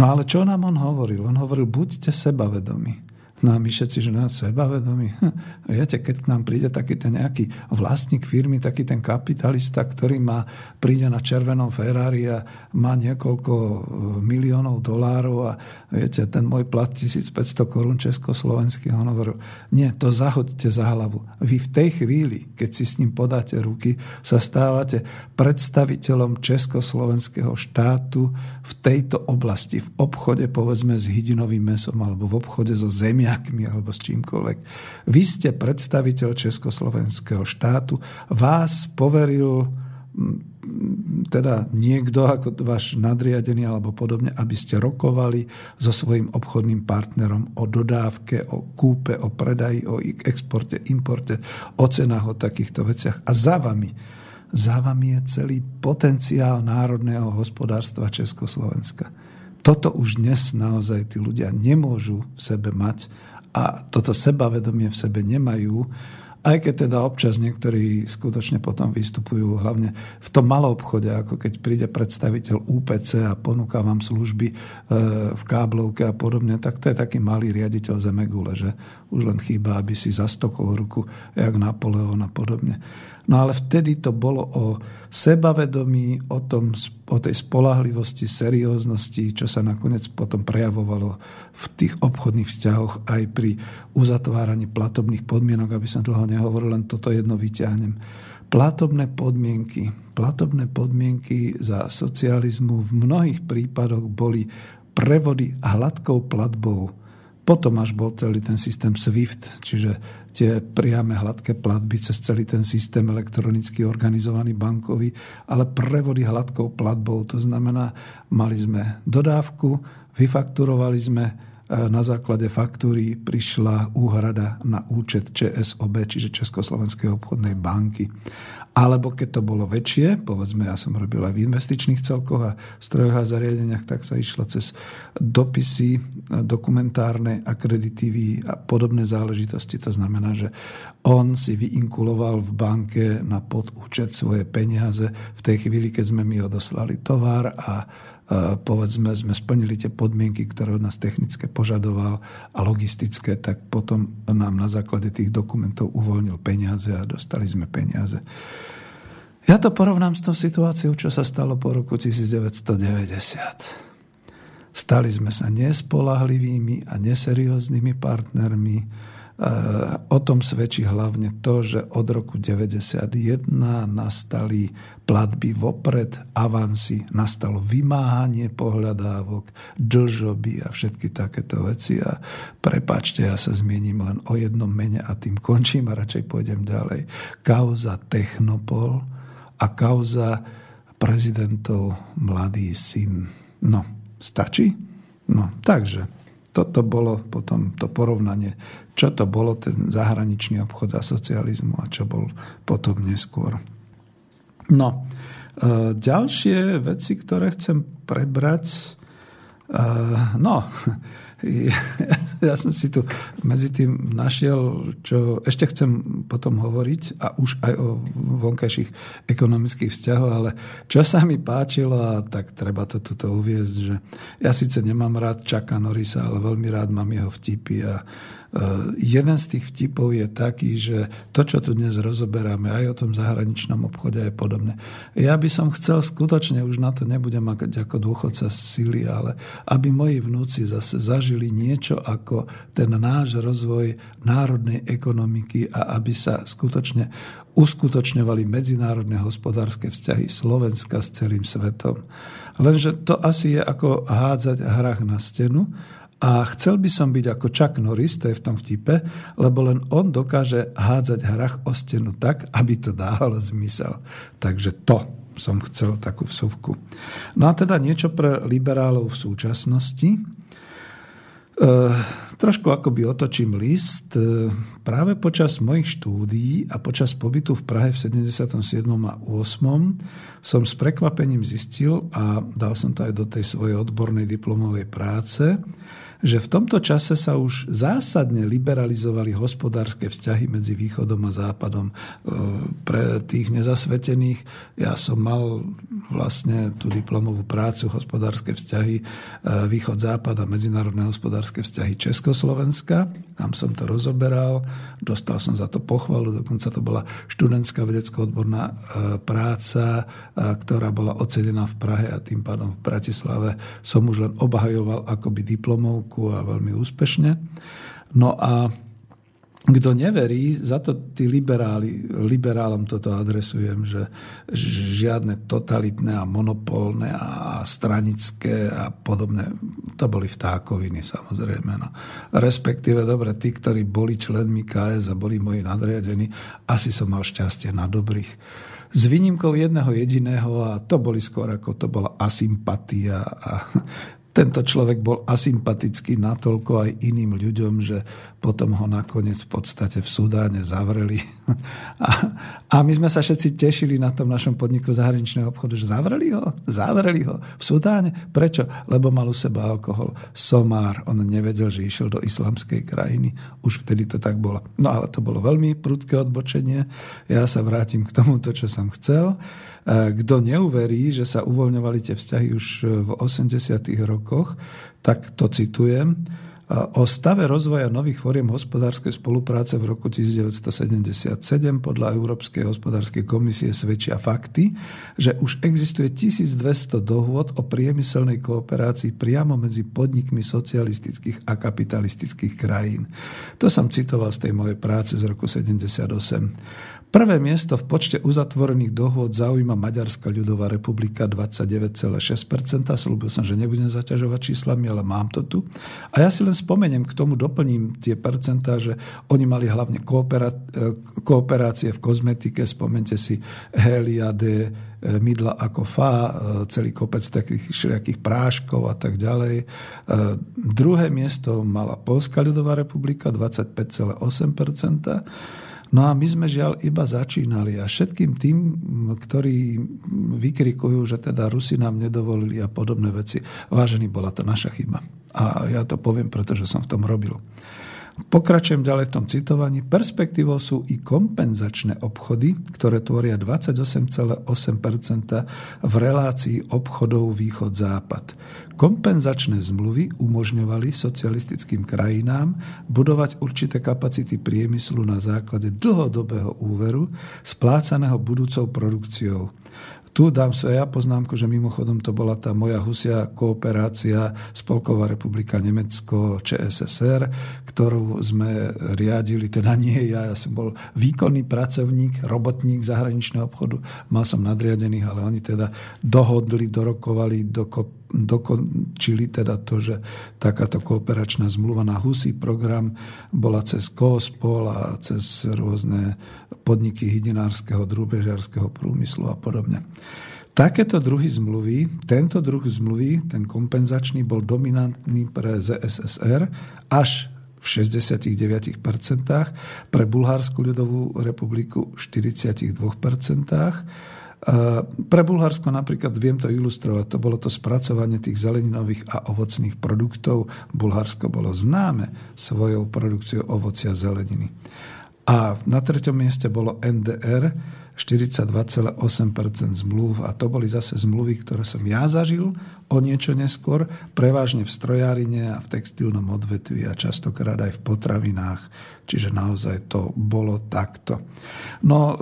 No ale čo nám on hovoril? On hovoril, buďte sebavedomí. No a my všetci, že na sebavedomí. Viete, keď k nám príde taký ten nejaký vlastník firmy, taký ten kapitalista, ktorý má, príde na červenom Ferrari a má niekoľko e, miliónov dolárov a viete, ten môj plat 1500 korún československý, on hovoril, nie, to zahodte za hlavu. Vy v tej chvíli, keď si s ním podáte ruky, sa stávate predstaviteľom československého štátu v tejto oblasti, v obchode povedzme s hydinovým mesom alebo v obchode so zemia zemiakmi alebo s čímkoľvek. Vy ste predstaviteľ Československého štátu, vás poveril teda niekto ako váš nadriadený alebo podobne, aby ste rokovali so svojím obchodným partnerom o dodávke, o kúpe, o predaji, o exporte, importe, o cenách, o takýchto veciach. A za vami, za vami je celý potenciál národného hospodárstva Československa. Toto už dnes naozaj tí ľudia nemôžu v sebe mať a toto sebavedomie v sebe nemajú Aj keď teda občas niektorí skutočne potom vystupujú, hlavne v tom malom obchode, ako keď príde predstaviteľ UPC a ponúka vám služby e, v káblovke a podobne, tak to je taký malý riaditeľ Zemegule, že už len chýba, aby si zastokol ruku, jak Napoleon a podobne. No ale vtedy to bolo o sebavedomí, o, tom, o tej spolahlivosti, serióznosti, čo sa nakoniec potom prejavovalo v tých obchodných vzťahoch aj pri uzatváraní platobných podmienok, aby som dlho nehovoril, len toto jedno vyťahnem. Platobné podmienky. Platobné podmienky za socializmu v mnohých prípadoch boli prevody hladkou platbou potom až bol celý ten systém SWIFT, čiže tie priame hladké platby cez celý ten systém elektronicky organizovaný bankový, ale prevody hladkou platbou. To znamená, mali sme dodávku, vyfakturovali sme, e, na základe faktúry prišla úhrada na účet ČSOB, čiže Československej obchodnej banky. Alebo keď to bolo väčšie, povedzme, ja som robil aj v investičných celkoch a strojoch a zariadeniach, tak sa išlo cez dopisy dokumentárne, akreditívy a podobné záležitosti. To znamená, že on si vyinkuloval v banke na podúčet svoje peniaze v tej chvíli, keď sme mi odoslali tovar a povedzme, sme splnili tie podmienky, ktoré od nás technické požadoval a logistické, tak potom nám na základe tých dokumentov uvoľnil peniaze a dostali sme peniaze. Ja to porovnám s tou situáciou, čo sa stalo po roku 1990. Stali sme sa nespolahlivými a neserióznymi partnermi, O tom svedčí hlavne to, že od roku 1991 nastali platby vopred, avansy, nastalo vymáhanie pohľadávok, dlžoby a všetky takéto veci. A prepačte, ja sa zmiením len o jednom mene a tým končím a radšej pôjdem ďalej. Kauza Technopol a kauza prezidentov mladý syn. No, stačí? No, takže toto bolo potom to porovnanie, čo to bolo ten zahraničný obchod za socializmu a čo bol potom neskôr. No, e, ďalšie veci, ktoré chcem prebrať, e, no, ja som si tu medzi tým našiel, čo ešte chcem potom hovoriť a už aj o vonkajších ekonomických vzťahoch, ale čo sa mi páčilo, a tak treba to tuto uviezť, že ja síce nemám rád Čaka Norisa, ale veľmi rád mám jeho vtipy a jeden z tých vtipov je taký, že to, čo tu dnes rozoberáme, aj o tom zahraničnom obchode je podobné. Ja by som chcel skutočne, už na to nebudem mať ako dôchodca sily, ale aby moji vnúci zase zažili niečo ako ten náš rozvoj národnej ekonomiky a aby sa skutočne uskutočňovali medzinárodné hospodárske vzťahy Slovenska s celým svetom. Lenže to asi je ako hádzať hrách na stenu a chcel by som byť ako Chuck Norris, to je v tom vtipe, lebo len on dokáže hádzať hrach o stenu tak, aby to dávalo zmysel. Takže to som chcel takú vsuvku. No a teda niečo pre liberálov v súčasnosti. E, trošku akoby otočím list. E, práve počas mojich štúdií a počas pobytu v Prahe v 77. a 8. som s prekvapením zistil a dal som to aj do tej svojej odbornej diplomovej práce, že v tomto čase sa už zásadne liberalizovali hospodárske vzťahy medzi východom a západom. E, pre tých nezasvetených ja som mal vlastne tú diplomovú prácu hospodárske vzťahy e, východ-západ a medzinárodné hospodárske vzťahy Československa. Tam som to rozoberal, dostal som za to pochvalu, dokonca to bola študentská vedecko-odborná e, práca, ktorá bola ocenená v Prahe a tým pádom v Bratislave som už len obhajoval akoby diplomovku roku a veľmi úspešne. No a kto neverí, za to tí liberáli, liberálom toto adresujem, že žiadne totalitné a monopolné a stranické a podobné, to boli vtákoviny samozrejme. No. Respektíve, dobre, tí, ktorí boli členmi KS a boli moji nadriadení, asi som mal šťastie na dobrých. S výnimkou jedného jediného a to boli skôr ako to bola asympatia a tento človek bol asympatický natoľko aj iným ľuďom, že potom ho nakoniec v podstate v Sudáne zavreli. A, a my sme sa všetci tešili na tom našom podniku zahraničného obchodu, že zavreli ho, zavreli ho v Sudáne. Prečo? Lebo mal u seba alkohol. Somár, on nevedel, že išiel do islamskej krajiny. Už vtedy to tak bolo. No ale to bolo veľmi prudké odbočenie. Ja sa vrátim k tomuto, čo som chcel. E, kto neuverí, že sa uvoľňovali tie vzťahy už v 80. rokoch, tak to citujem. O stave rozvoja nových foriem hospodárskej spolupráce v roku 1977 podľa Európskej hospodárskej komisie svedčia fakty, že už existuje 1200 dohôd o priemyselnej kooperácii priamo medzi podnikmi socialistických a kapitalistických krajín. To som citoval z tej mojej práce z roku 78. Prvé miesto v počte uzatvorených dohôd zaujíma Maďarská ľudová republika 29,6%. Slúbil som, že nebudem zaťažovať číslami, ale mám to tu. A ja si len spomeniem, k tomu doplním tie percentá, že oni mali hlavne koopera- kooperácie v kozmetike, spomente si Helia D, mydla ako fa, celý kopec takých všelijakých práškov a tak ďalej. Druhé miesto mala Polská ľudová republika 25,8%. No a my sme žiaľ iba začínali a všetkým tým, ktorí vykrikujú, že teda Rusi nám nedovolili a podobné veci, vážený, bola to naša chyba. A ja to poviem, pretože som v tom robil. Pokračujem ďalej v tom citovaní. Perspektívou sú i kompenzačné obchody, ktoré tvoria 28,8% v relácii obchodov východ-západ. Kompenzačné zmluvy umožňovali socialistickým krajinám budovať určité kapacity priemyslu na základe dlhodobého úveru splácaného budúcou produkciou. Tu dám ja poznámku, že mimochodom to bola tá moja husia kooperácia Spolková republika Nemecko, ČSSR, ktorú sme riadili, teda nie ja, ja som bol výkonný pracovník, robotník zahraničného obchodu, mal som nadriadených, ale oni teda dohodli, dorokovali, dokop, dokončili teda to, že takáto kooperačná zmluva na husí program bola cez KOSPOL a cez rôzne podniky hydinárskeho, drúbežiarského prúmyslu a podobne. Takéto druhy zmluvy, tento druh zmluvy, ten kompenzačný, bol dominantný pre ZSSR až v 69%, pre Bulharskú ľudovú republiku v 42%, pre Bulharsko napríklad viem to ilustrovať, to bolo to spracovanie tých zeleninových a ovocných produktov. Bulharsko bolo známe svojou produkciou ovocia a zeleniny. A na treťom mieste bolo NDR, 42,8% zmluv a to boli zase zmluvy, ktoré som ja zažil o niečo neskôr, prevažne v strojárine a v textilnom odvetvi a častokrát aj v potravinách, čiže naozaj to bolo takto. No, e,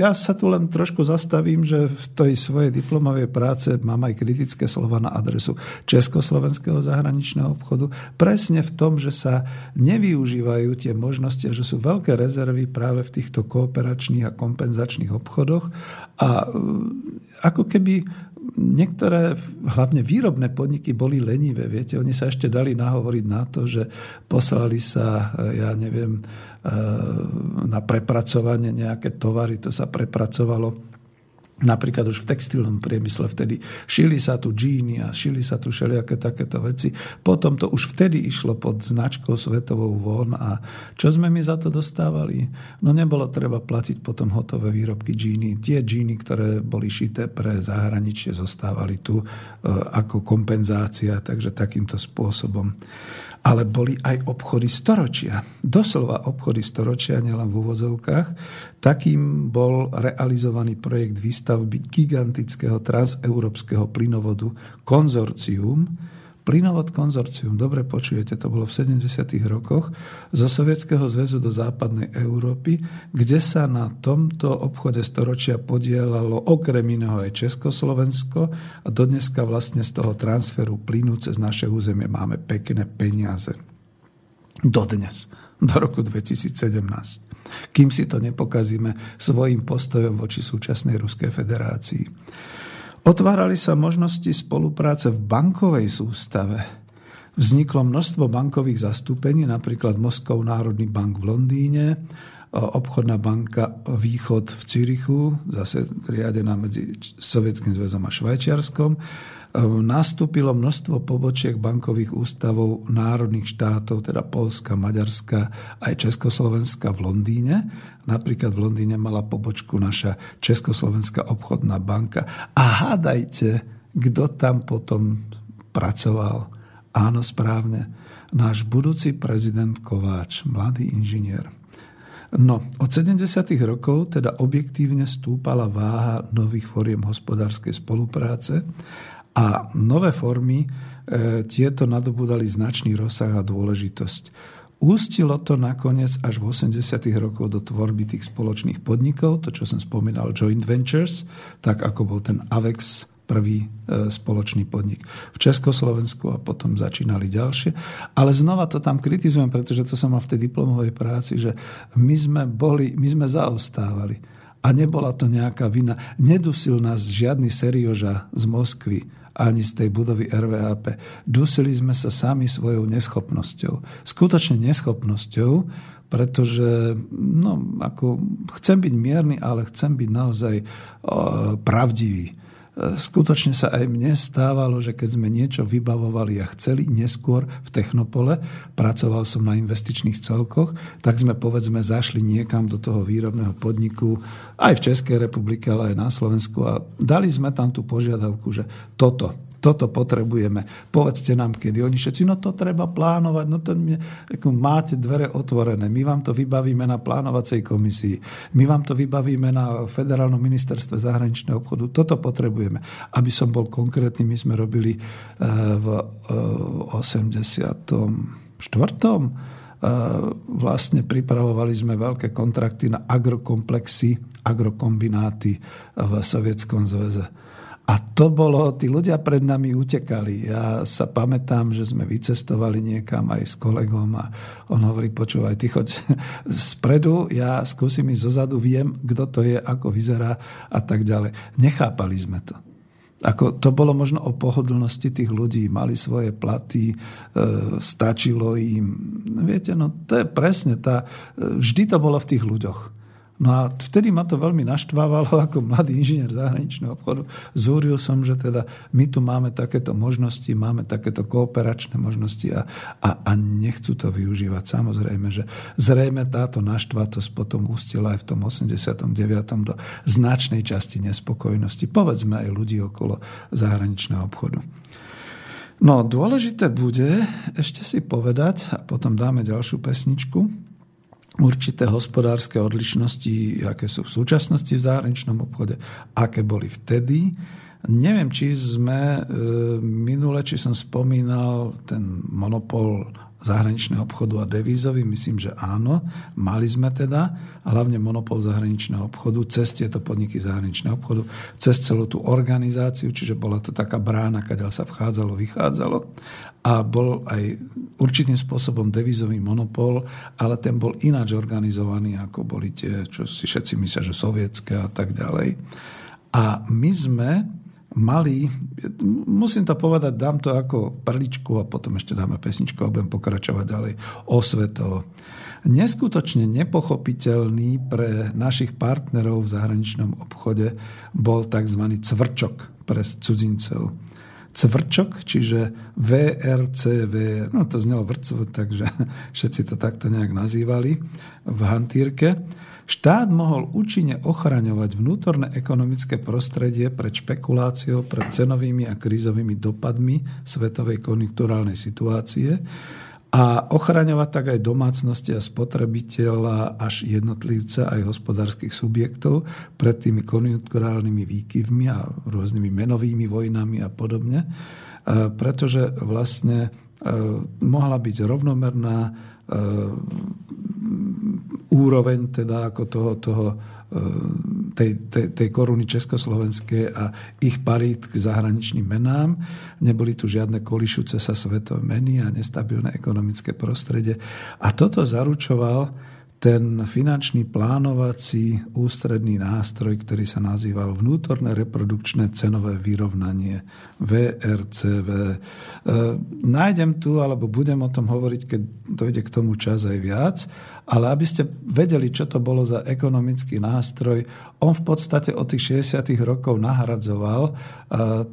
ja sa tu len trošku zastavím, že v tej svojej diplomovej práce mám aj kritické slova na adresu Československého zahraničného obchodu, presne v tom, že sa nevyužívajú tie možnosti a že sú veľké rezervy práve v týchto kooperačných a kompenzačných obchodoch a e, ako keby niektoré, hlavne výrobné podniky boli lenivé. Viete, oni sa ešte dali nahovoriť na to, že poslali sa, e, ja neviem, e, na prepracovanie nejaké tovary, to sa prepracovalo Napríklad už v textilnom priemysle vtedy šili sa tu džíny a šili sa tu všelijaké takéto veci. Potom to už vtedy išlo pod značkou Svetovou von a čo sme my za to dostávali? No nebolo treba platiť potom hotové výrobky džíny. Tie džíny, ktoré boli šité pre zahraničie, zostávali tu e, ako kompenzácia, takže takýmto spôsobom ale boli aj obchody storočia. Doslova obchody storočia, nielen v úvozovkách. Takým bol realizovaný projekt výstavby gigantického transeurópskeho plynovodu Konzorcium, Plynovod konzorcium, dobre počujete, to bolo v 70. rokoch, zo Sovietskeho zväzu do západnej Európy, kde sa na tomto obchode storočia podielalo okrem iného aj Československo a dodneska vlastne z toho transferu plynu cez naše územie máme pekné peniaze. Dodnes, do roku 2017 kým si to nepokazíme svojim postojom voči súčasnej Ruskej federácii. Otvárali sa možnosti spolupráce v bankovej sústave. Vzniklo množstvo bankových zastúpení, napríklad Moskov Národný bank v Londýne obchodná banka Východ v Cirichu, zase riadená medzi Sovietským zväzom a Švajčiarskom. Nastúpilo množstvo pobočiek bankových ústavov národných štátov, teda Polska, Maďarska aj Československa v Londýne. Napríklad v Londýne mala pobočku naša Československá obchodná banka. A hádajte, kto tam potom pracoval. Áno, správne. Náš budúci prezident Kováč, mladý inžinier. No, od 70. rokov teda objektívne stúpala váha nových fóriem hospodárskej spolupráce a nové formy e, tieto nadobudali značný rozsah a dôležitosť. Ústilo to nakoniec až v 80. rokoch do tvorby tých spoločných podnikov, to čo som spomínal, joint ventures, tak ako bol ten AVEX prvý e, spoločný podnik v Československu a potom začínali ďalšie. Ale znova to tam kritizujem, pretože to som mal v tej diplomovej práci, že my sme boli, my sme zaostávali. A nebola to nejaká vina. Nedusil nás žiadny serioža z Moskvy ani z tej budovy RVAP. Dusili sme sa sami svojou neschopnosťou. Skutočne neschopnosťou, pretože no, ako, chcem byť mierny, ale chcem byť naozaj o, pravdivý skutočne sa aj mne stávalo, že keď sme niečo vybavovali a chceli neskôr v Technopole, pracoval som na investičných celkoch, tak sme povedzme zašli niekam do toho výrobného podniku, aj v Českej republike, ale aj na Slovensku a dali sme tam tú požiadavku, že toto, toto potrebujeme. Povedzte nám, kedy. Oni všetci, no to treba plánovať, no to mne, máte dvere otvorené. My vám to vybavíme na plánovacej komisii. My vám to vybavíme na federálnom ministerstve zahraničného obchodu. Toto potrebujeme. Aby som bol konkrétny, my sme robili eh, v 84 eh, vlastne pripravovali sme veľké kontrakty na agrokomplexy, agrokombináty v Sovietskom zväze a to bolo, tí ľudia pred nami utekali. Ja sa pamätám, že sme vycestovali niekam aj s kolegom a on hovorí, počúvaj, ty choď spredu, ja skúsim ísť zozadu, viem, kto to je, ako vyzerá a tak ďalej. Nechápali sme to. Ako, to bolo možno o pohodlnosti tých ľudí. Mali svoje platy, e, stačilo im. Viete, no to je presne tá... E, vždy to bolo v tých ľuďoch. No a vtedy ma to veľmi naštvávalo ako mladý inžinier zahraničného obchodu. Zúril som, že teda my tu máme takéto možnosti, máme takéto kooperačné možnosti a, a, a nechcú to využívať. Samozrejme, že zrejme táto naštvatosť potom ústila aj v tom 89. do značnej časti nespokojnosti. Povedzme aj ľudí okolo zahraničného obchodu. No, dôležité bude ešte si povedať, a potom dáme ďalšiu pesničku, určité hospodárske odlišnosti, aké sú v súčasnosti v zahraničnom obchode, aké boli vtedy. Neviem, či sme e, minule, či som spomínal ten monopol zahraničného obchodu a devízový, myslím, že áno. Mali sme teda hlavne monopol zahraničného obchodu cez tieto podniky zahraničného obchodu, cez celú tú organizáciu, čiže bola to taká brána, keď sa vchádzalo, vychádzalo a bol aj určitým spôsobom devizový monopol, ale ten bol ináč organizovaný, ako boli tie, čo si všetci myslia, že sovietské a tak ďalej. A my sme mali, musím to povedať, dám to ako prličku a potom ešte dáme pesničku a budem pokračovať ďalej osvetovo. Neskutočne nepochopiteľný pre našich partnerov v zahraničnom obchode bol tzv. cvrčok pre cudzincov cvrčok, čiže VRCV, no to znelo vrcov, takže všetci to takto nejak nazývali v hantírke. Štát mohol účinne ochraňovať vnútorné ekonomické prostredie pred špekuláciou, pred cenovými a krízovými dopadmi svetovej konjunkturálnej situácie a ochraňovať tak aj domácnosti a spotrebiteľa až jednotlivca aj hospodárskych subjektov pred tými konjunkturálnymi výkyvmi a rôznymi menovými vojnami a podobne, e, pretože vlastne e, mohla byť rovnomerná e, úroveň teda ako toho, toho tej, tej, tej koruny československej a ich parít k zahraničným menám. Neboli tu žiadne kolišúce sa svetové meny a nestabilné ekonomické prostredie. A toto zaručoval ten finančný plánovací ústredný nástroj, ktorý sa nazýval vnútorné reprodukčné cenové vyrovnanie VRCV. E, nájdem tu, alebo budem o tom hovoriť, keď dojde k tomu čas aj viac, ale aby ste vedeli, čo to bolo za ekonomický nástroj, on v podstate od tých 60. rokov nahradzoval e,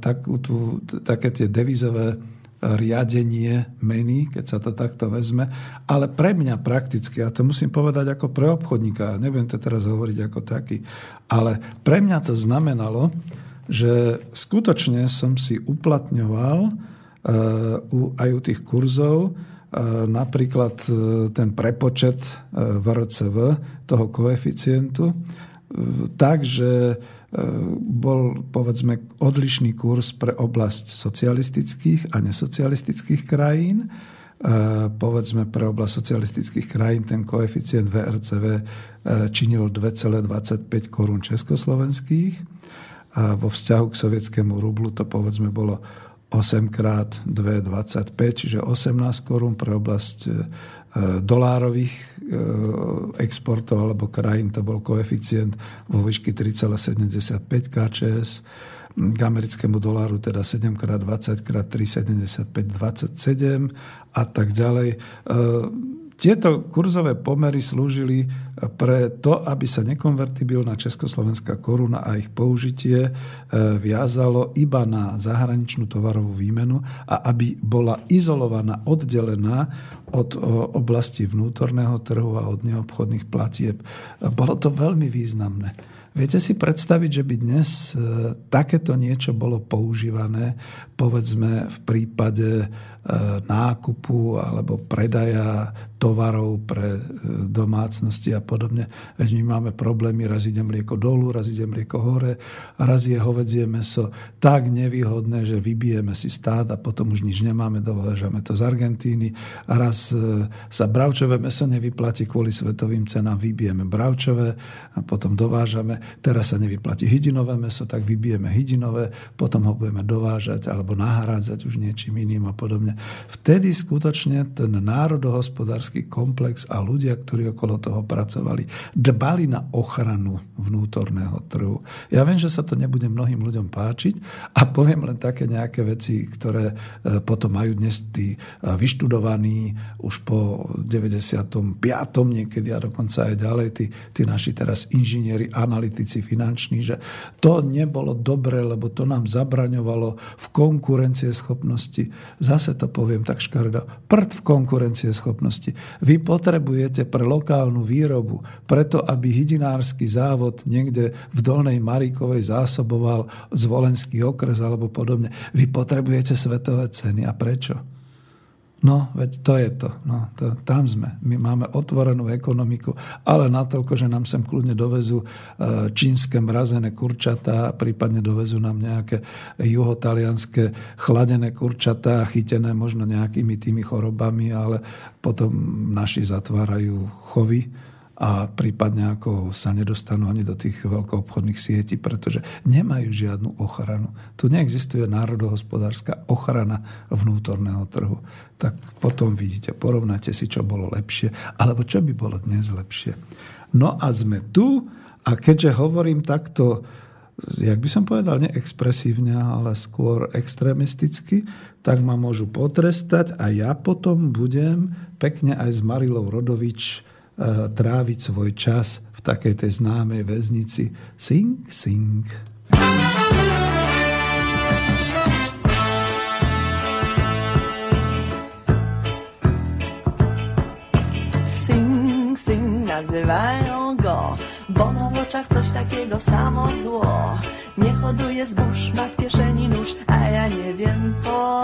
takú tú, také tie devizové riadenie meny, keď sa to takto vezme. Ale pre mňa prakticky, a to musím povedať ako pre obchodníka, nebudem to teraz hovoriť ako taký, ale pre mňa to znamenalo, že skutočne som si uplatňoval uh, aj u tých kurzov napríklad uh, ten prepočet VRCV, toho koeficientu, uh, tak, že E, bol povedzme odlišný kurz pre oblasť socialistických a nesocialistických krajín. E, povedzme pre oblasť socialistických krajín ten koeficient VRCV e, činil 2,25 korún československých. A vo vzťahu k sovietskému rublu to povedzme bolo 8 krát 2,25, čiže 18 korún pre oblasť dolárových e, exportov alebo krajín to bol koeficient vo výšky 3,75 KČS, k americkému doláru teda 7 x 20 x 3,75 27 a tak ďalej. E, tieto kurzové pomery slúžili pre to, aby sa nekonvertibilná československá koruna a ich použitie e, viazalo iba na zahraničnú tovarovú výmenu a aby bola izolovaná, oddelená od oblasti vnútorného trhu a od neobchodných platieb. Bolo to veľmi významné. Viete si predstaviť, že by dnes e, takéto niečo bolo používané, povedzme v prípade E, nákupu alebo predaja tovarov pre e, domácnosti a podobne. Veď my máme problémy, raz ide mlieko dolu, raz ide mlieko hore, raz je hovedzie meso tak nevýhodné, že vybijeme si stát a potom už nič nemáme, dovážame to z Argentíny a raz e, sa bravčové meso nevyplatí kvôli svetovým cenám, vybijeme bravčové a potom dovážame. Teraz sa nevyplatí hydinové meso, tak vybijeme hydinové, potom ho budeme dovážať alebo nahrádzať už niečím iným a podobne. Vtedy skutočne ten národohospodársky komplex a ľudia, ktorí okolo toho pracovali, dbali na ochranu vnútorného trhu. Ja viem, že sa to nebude mnohým ľuďom páčiť a poviem len také nejaké veci, ktoré e, potom majú dnes tí e, vyštudovaní už po 95. niekedy a dokonca aj ďalej tí, tí naši teraz inžinieri, analytici finanční, že to nebolo dobre, lebo to nám zabraňovalo v konkurencie schopnosti. Zase to to poviem tak škaredo, prd v konkurencie schopnosti. Vy potrebujete pre lokálnu výrobu, preto aby hydinársky závod niekde v Dolnej Maríkovej zásoboval zvolenský okres alebo podobne. Vy potrebujete svetové ceny. A prečo? No, veď to je to. No, to. Tam sme. My máme otvorenú ekonomiku, ale natoľko, že nám sem kľudne dovezú e, čínske mrazené kurčatá, prípadne dovezú nám nejaké juhotalianské chladené kurčatá, chytené možno nejakými tými chorobami, ale potom naši zatvárajú chovy a prípadne ako sa nedostanú ani do tých veľkoobchodných sietí, pretože nemajú žiadnu ochranu. Tu neexistuje národohospodárska ochrana vnútorného trhu. Tak potom vidíte, porovnáte si, čo bolo lepšie, alebo čo by bolo dnes lepšie. No a sme tu a keďže hovorím takto, jak by som povedal, neexpresívne, ale skôr extrémisticky, tak ma môžu potrestať a ja potom budem pekne aj s Marilou Rodovič tráviť svoj čas v takej tej známej väznici. Sing Sing. Sing, sing, nazywają go. Bo ma w oczach coś takiego samo zło Nie hoduje zbóż, ma w kieszeni nóż A ja nie wiem po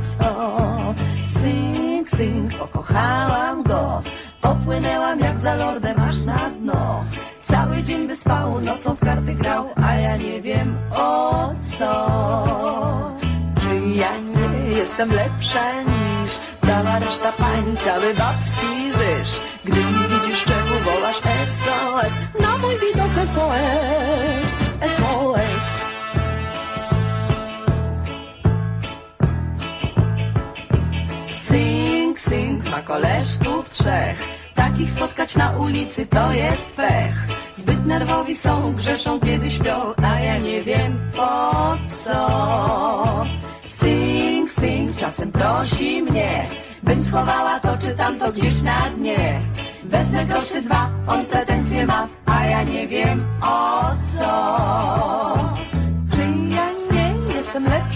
co. Sing, sing, pokochałam go Popłynęłam jak za lordem aż na dno. Cały dzień wyspał, nocą w karty grał A ja nie wiem o co. Czy ja nie jestem lepsza niż Cała reszta pań, cały babski ryż? Gdy nie widzisz czemu wołasz SOS Na mój widok SOS, SOS Sing, sing, ma koleżków trzech Takich spotkać na ulicy to jest pech. Zbyt nerwowi są, grzeszą kiedy śpią, a ja nie wiem po co. Sing, sing, czasem prosi mnie, bym schowała to czy tamto gdzieś na dnie. Wezmę grosz dwa, on pretensje ma, a ja nie wiem o co. Czy ja nie jestem lepsza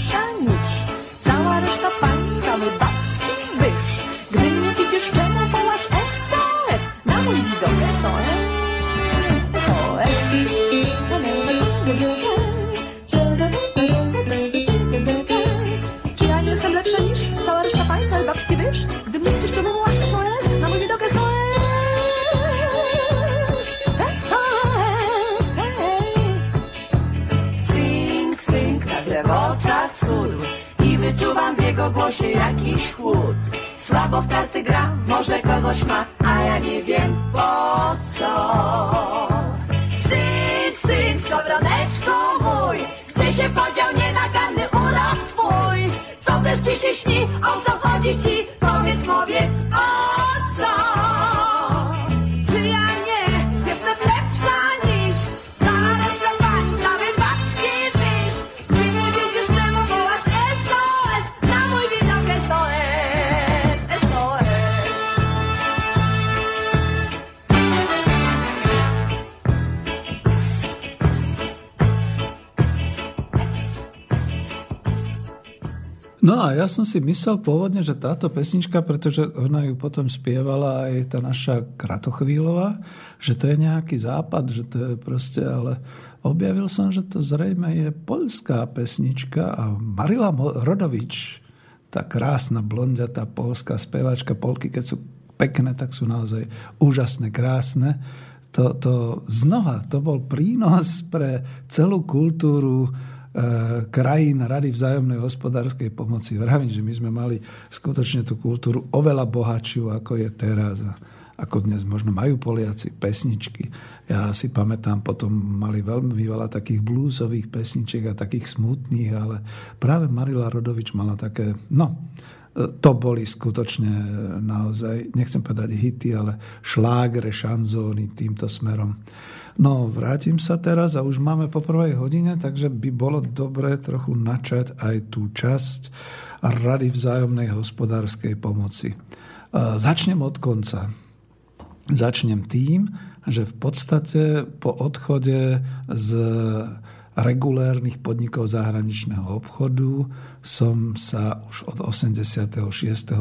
ja nie jestem lepsza niż cała reszta wyż? Gdy mnie mój widok SOS, SOS. Sing, sing, nagle w oczach I wyczuwam w jego głosie jakiś chłód Słabo w karty gra, może kogoś ma A ja nie wiem po co Sing, skowroneczku mój Gdzie się podział nienaganny urok twój. Co też ci się śni, o co chodzi ci? Powiedz, powiedz, o No a ja som si myslel pôvodne, že táto pesnička, pretože ona ju potom spievala aj tá naša Kratochvílová, že to je nejaký západ, že to je proste, ale objavil som, že to zrejme je poľská pesnička a Marila Rodovič, tá krásna blondiatá polská speváčka polky, keď sú pekné, tak sú naozaj úžasné, krásne. To, to znova, to bol prínos pre celú kultúru krajín Rady vzájomnej hospodárskej pomoci. Vravím, že my sme mali skutočne tú kultúru oveľa bohatšiu, ako je teraz. Ako dnes možno majú Poliaci pesničky. Ja si pamätám, potom mali veľmi veľa takých bluesových pesničiek a takých smutných, ale práve Marila Rodovič mala také, no, to boli skutočne naozaj, nechcem povedať hity, ale šlágre, šanzóny týmto smerom. No, vrátim sa teraz a už máme po prvej hodine, takže by bolo dobré trochu načať aj tú časť Rady vzájomnej hospodárskej pomoci. Začnem od konca. Začnem tým, že v podstate po odchode z regulérnych podnikov zahraničného obchodu som sa už od 86.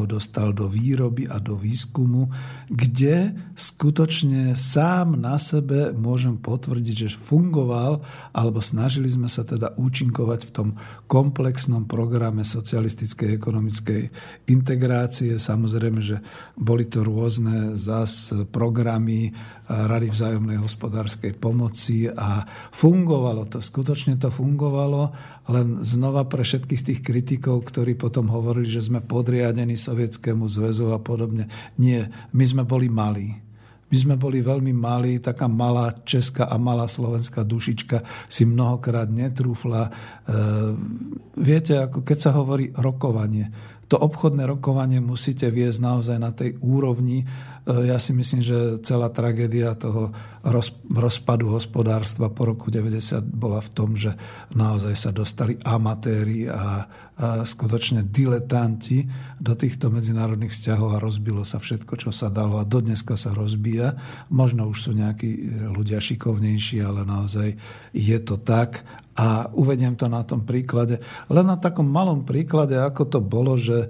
dostal do výroby a do výskumu, kde skutočne sám na sebe môžem potvrdiť, že fungoval, alebo snažili sme sa teda účinkovať v tom komplexnom programe socialistickej ekonomickej integrácie. Samozrejme, že boli to rôzne zas programy Rady vzájomnej hospodárskej pomoci a fungovalo to, skutočne to fungovalo, len znova pre všetkých tých kritikov, ktorí potom hovorili, že sme podriadení Sovietskému zväzu a podobne. Nie, my sme boli malí. My sme boli veľmi malí, taká malá česká a malá slovenská dušička si mnohokrát netrúfla. E, viete, ako keď sa hovorí rokovanie, to obchodné rokovanie musíte viesť naozaj na tej úrovni. E, Ja si myslím, že celá tragédia toho roz, rozpadu hospodárstva po roku 90 bola v tom, že naozaj sa dostali amatéri a, a skutočne diletanti do týchto medzinárodných vzťahov a rozbilo sa všetko, čo sa dalo a dodneska sa rozbíja. Možno už sú nejakí e, ľudia šikovnejší, ale naozaj je to tak a uvediem to na tom príklade. Len na takom malom príklade, ako to bolo, že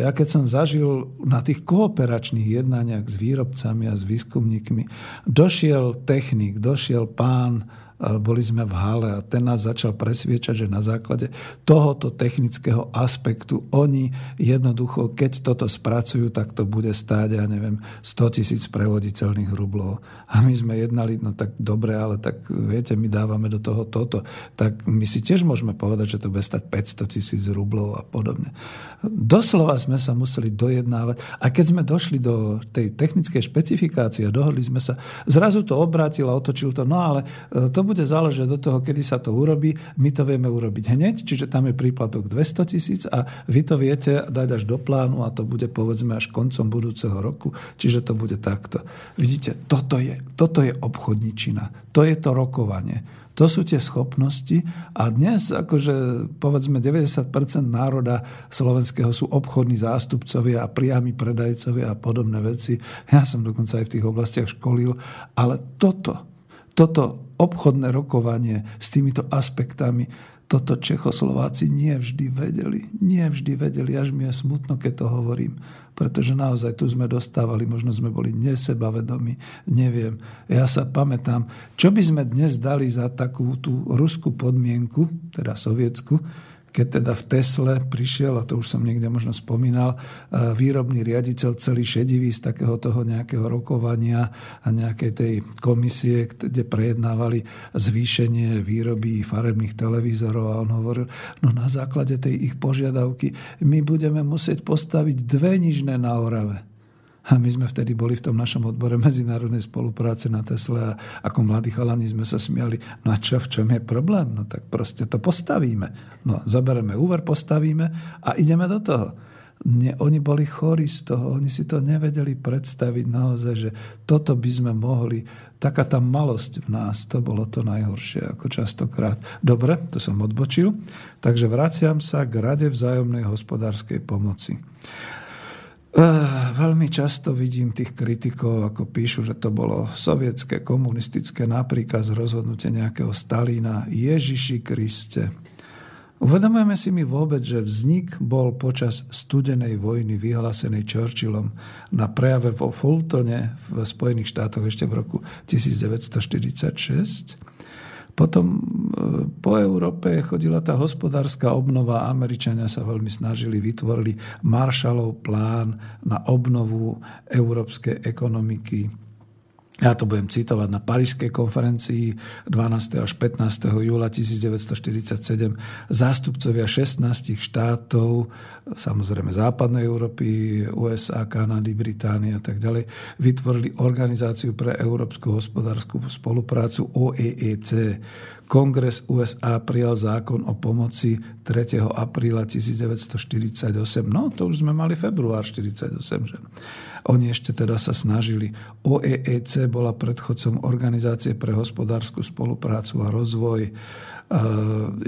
ja keď som zažil na tých kooperačných jednaniach s výrobcami a s výskumníkmi, došiel technik, došiel pán, boli sme v hale a ten nás začal presviečať, že na základe tohoto technického aspektu oni jednoducho, keď toto spracujú, tak to bude stáť, ja neviem, 100 tisíc prevoditeľných rublov. A my sme jednali, no tak dobre, ale tak viete, my dávame do toho toto. Tak my si tiež môžeme povedať, že to bude stať 500 tisíc rublov a podobne. Doslova sme sa museli dojednávať. A keď sme došli do tej technickej špecifikácie a dohodli sme sa, zrazu to obrátil a otočil to, no ale to bude záležať do toho, kedy sa to urobí. My to vieme urobiť hneď, čiže tam je príplatok 200 tisíc a vy to viete dať až do plánu a to bude povedzme až koncom budúceho roku, čiže to bude takto. Vidíte, toto je, toto je obchodničina, to je to rokovanie. To sú tie schopnosti a dnes akože povedzme 90% národa slovenského sú obchodní zástupcovia a priami predajcovia a podobné veci. Ja som dokonca aj v tých oblastiach školil, ale toto, toto obchodné rokovanie s týmito aspektami, toto Čechoslováci nie vždy vedeli. Nie vždy vedeli, až mi je smutno, keď to hovorím pretože naozaj tu sme dostávali, možno sme boli nesebavedomi, neviem. Ja sa pamätám, čo by sme dnes dali za takú tú ruskú podmienku, teda sovietsku, keď teda v Tesle prišiel, a to už som niekde možno spomínal, e, výrobný riaditeľ celý šedivý z takého toho nejakého rokovania a nejakej tej komisie, kde prejednávali zvýšenie výroby farebných televízorov a on hovoril, no na základe tej ich požiadavky my budeme musieť postaviť dve nižné na Orave. A my sme vtedy boli v tom našom odbore medzinárodnej spolupráce na Tesle a ako mladí chalani sme sa smiali, no a čo, v čom je problém? No tak proste to postavíme. No, zabereme úver, postavíme a ideme do toho. Nie, oni boli chorí z toho, oni si to nevedeli predstaviť naozaj, že toto by sme mohli, taká tá malosť v nás, to bolo to najhoršie, ako častokrát. Dobre, to som odbočil, takže vraciam sa k Rade vzájomnej hospodárskej pomoci. Veľmi často vidím tých kritikov, ako píšu, že to bolo sovietské, komunistické, napríklad z rozhodnutia nejakého Stalína. Ježiši Kriste. Uvedomujeme si mi vôbec, že vznik bol počas studenej vojny vyhlásenej Churchillom na prejave vo Fultone v Spojených štátoch ešte v roku 1946 potom e, po Európe chodila tá hospodárska obnova. Američania sa veľmi snažili, vytvorili Marshallov plán na obnovu európskej ekonomiky ja to budem citovať na Parížskej konferencii 12. až 15. júla 1947 zástupcovia 16 štátov, samozrejme západnej Európy, USA, Kanady, Británie a tak ďalej, vytvorili Organizáciu pre európsku hospodárskú spoluprácu OEEC. Kongres USA prijal zákon o pomoci 3. apríla 1948. No, to už sme mali február 1948, že? Oni ešte teda sa snažili. OEEC bola predchodcom Organizácie pre hospodárskú spoluprácu a rozvoj. E,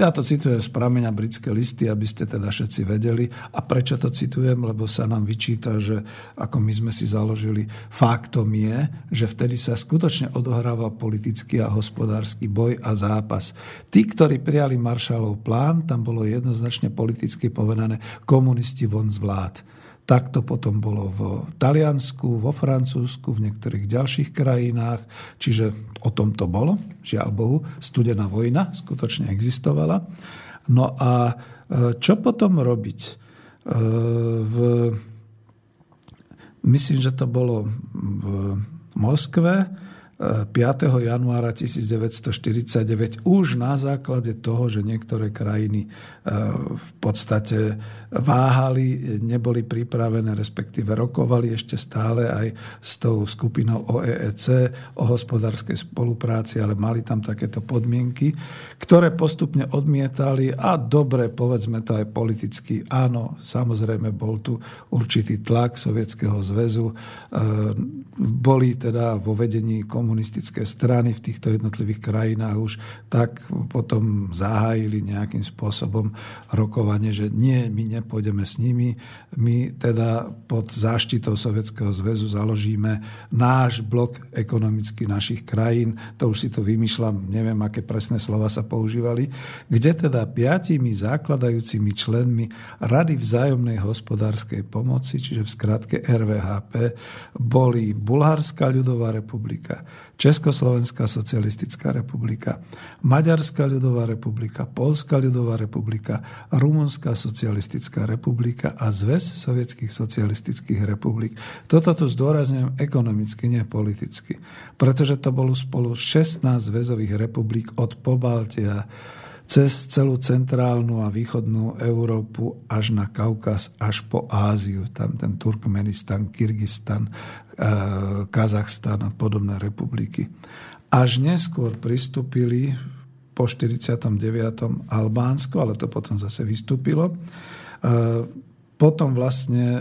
ja to citujem z prameňa britské listy, aby ste teda všetci vedeli. A prečo to citujem? Lebo sa nám vyčíta, že ako my sme si založili, faktom je, že vtedy sa skutočne odohrával politický a hospodársky boj a zápas. Tí, ktorí prijali Marshallov plán, tam bolo jednoznačne politicky povedané komunisti von z vlád. Tak to potom bolo v Taliansku, vo Francúzsku, v niektorých ďalších krajinách. Čiže o tom to bolo, žiaľ Bohu. Studená vojna skutočne existovala. No a e, čo potom robiť? E, v, myslím, že to bolo v Moskve 5. januára 1949 už na základe toho, že niektoré krajiny e, v podstate váhali, neboli pripravené, respektíve rokovali ešte stále aj s tou skupinou OEEC o hospodárskej spolupráci, ale mali tam takéto podmienky, ktoré postupne odmietali a dobre, povedzme to aj politicky, áno, samozrejme bol tu určitý tlak Sovietskeho zväzu, e, boli teda vo vedení komunistické strany v týchto jednotlivých krajinách už tak potom zahájili nejakým spôsobom rokovanie, že nie, my nepôjdeme s nimi, my teda pod záštitou Sovietskeho zväzu založíme náš blok ekonomicky našich krajín, to už si to vymýšľam, neviem, aké presné slova sa používali, kde teda piatimi základajúcimi členmi Rady vzájomnej hospodárskej pomoci, čiže v skratke RVHP, boli Bulharská ľudová republika, Československá socialistická republika, Maďarská ľudová republika, Polská ľudová republika, Rumunská socialistická republika a Zväz sovietských socialistických republik. Toto tu zdôrazňujem ekonomicky, nie politicky. Pretože to bolo spolu 16 zväzových republik od Pobaltia cez celú centrálnu a východnú Európu až na Kaukaz, až po Áziu. Tam ten Turkmenistan, Kyrgyzstan, eh, Kazachstan a podobné republiky. Až neskôr pristúpili po 49. Albánsko, ale to potom zase vystúpilo. Potom vlastne e,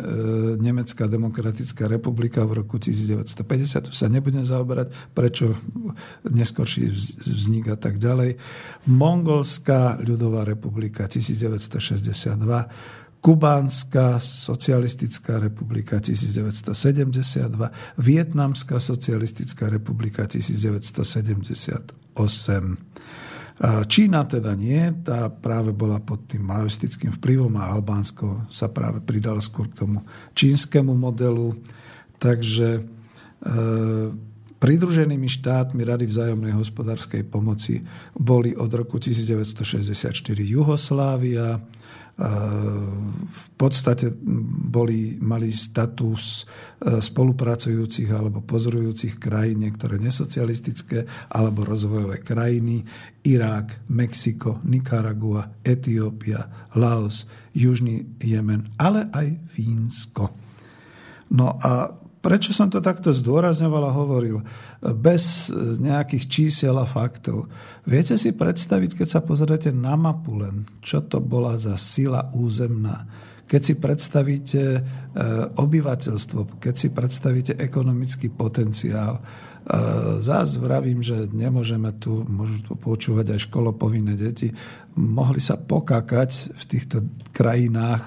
Nemecká demokratická republika v roku 1950, tu sa nebudem zaoberať, prečo neskorší vznik a tak ďalej. Mongolská ľudová republika 1962, Kubánska socialistická republika 1972, Vietnamská socialistická republika 1978. Čína teda nie, tá práve bola pod tým maoistickým vplyvom a Albánsko sa práve pridalo skôr k tomu čínskemu modelu. Takže e, pridruženými štátmi Rady vzájomnej hospodárskej pomoci boli od roku 1964 Juhoslávia, v podstate boli, mali status e, spolupracujúcich alebo pozorujúcich krajín, niektoré nesocialistické alebo rozvojové krajiny, Irák, Mexiko, Nikaragua, Etiópia, Laos, Južný Jemen, ale aj Fínsko. No a Prečo som to takto zdôrazňoval a hovoril? Bez nejakých čísiel a faktov. Viete si predstaviť, keď sa pozriete na mapu len, čo to bola za sila územná. Keď si predstavíte e, obyvateľstvo, keď si predstavíte ekonomický potenciál, Zás vravím, že nemôžeme tu, môžu tu počúvať aj školopovinné deti, mohli sa pokakať v týchto krajinách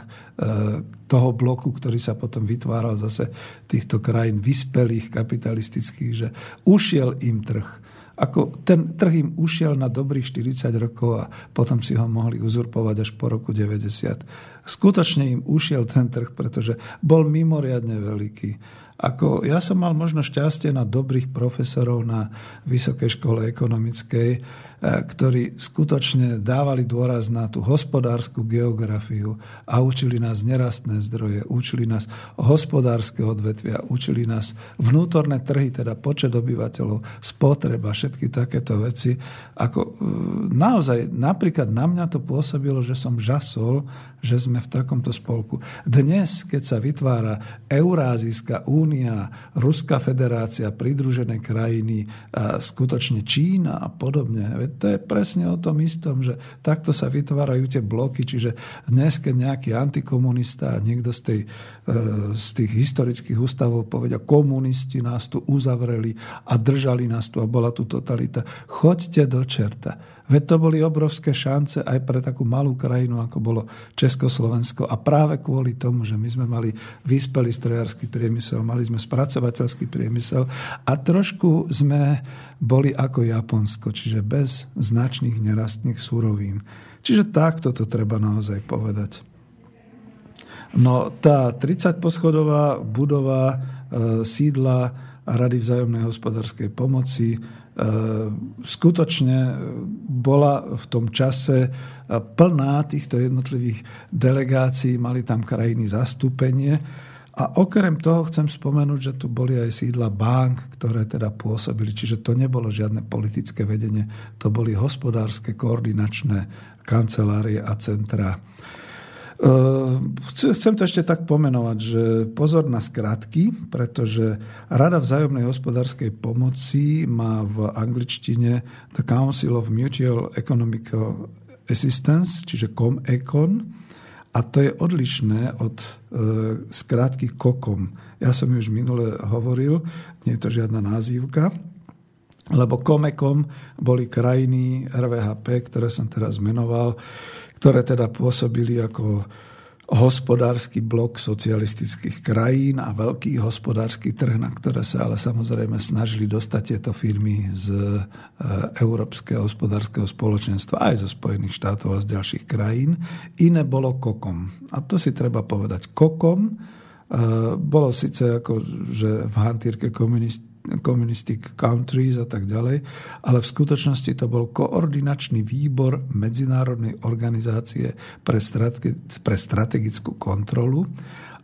toho bloku, ktorý sa potom vytváral zase týchto krajín vyspelých, kapitalistických, že ušiel im trh. Ako ten trh im ušiel na dobrých 40 rokov a potom si ho mohli uzurpovať až po roku 90. Skutočne im ušiel ten trh, pretože bol mimoriadne veľký. Ako, ja som mal možno šťastie na dobrých profesorov na Vysokej škole ekonomickej, E, ktorí skutočne dávali dôraz na tú hospodárskú geografiu a učili nás nerastné zdroje, učili nás hospodárske odvetvia, učili nás vnútorné trhy, teda počet obyvateľov, spotreba, všetky takéto veci. Ako, e, naozaj, napríklad na mňa to pôsobilo, že som žasol, že sme v takomto spolku. Dnes, keď sa vytvára Eurázijská únia, Ruská federácia, pridružené krajiny, skutočne Čína a podobne, to je presne o tom istom, že takto sa vytvárajú tie bloky, čiže dnes, keď nejaký antikomunista a niekto z, tej, e, z tých historických ústavov povedia, komunisti nás tu uzavreli a držali nás tu a bola tu totalita, choďte do čerta. Veď to boli obrovské šance aj pre takú malú krajinu, ako bolo Československo. A práve kvôli tomu, že my sme mali vyspelý strojársky priemysel, mali sme spracovateľský priemysel a trošku sme boli ako Japonsko, čiže bez značných nerastných súrovín. Čiže takto to treba naozaj povedať. No tá 30 poschodová budova e, sídla Rady vzájomnej hospodárskej pomoci skutočne bola v tom čase plná týchto jednotlivých delegácií, mali tam krajiny zastúpenie. A okrem toho chcem spomenúť, že tu boli aj sídla bank, ktoré teda pôsobili, čiže to nebolo žiadne politické vedenie, to boli hospodárske koordinačné kancelárie a centrá. Ehm, chcem to ešte tak pomenovať, že pozor na skratky, pretože Rada vzájomnej hospodárskej pomoci má v angličtine The Council of Mutual Economical Assistance, čiže COMECON, a to je odlišné od e, skratky COCOM. Ja som už minule hovoril, nie je to žiadna názývka, lebo COMECOM boli krajiny RVHP, ktoré som teraz menoval, ktoré teda pôsobili ako hospodársky blok socialistických krajín a veľký hospodársky trh, na ktoré sa ale samozrejme snažili dostať tieto firmy z e, Európskeho hospodárskeho spoločenstva aj zo Spojených štátov a z ďalších krajín. Iné bolo kokom. A to si treba povedať. Kokom e, bolo síce ako, že v hantírke komunist, communistic countries a tak ďalej, ale v skutočnosti to bol koordinačný výbor Medzinárodnej organizácie pre, strate- pre strategickú kontrolu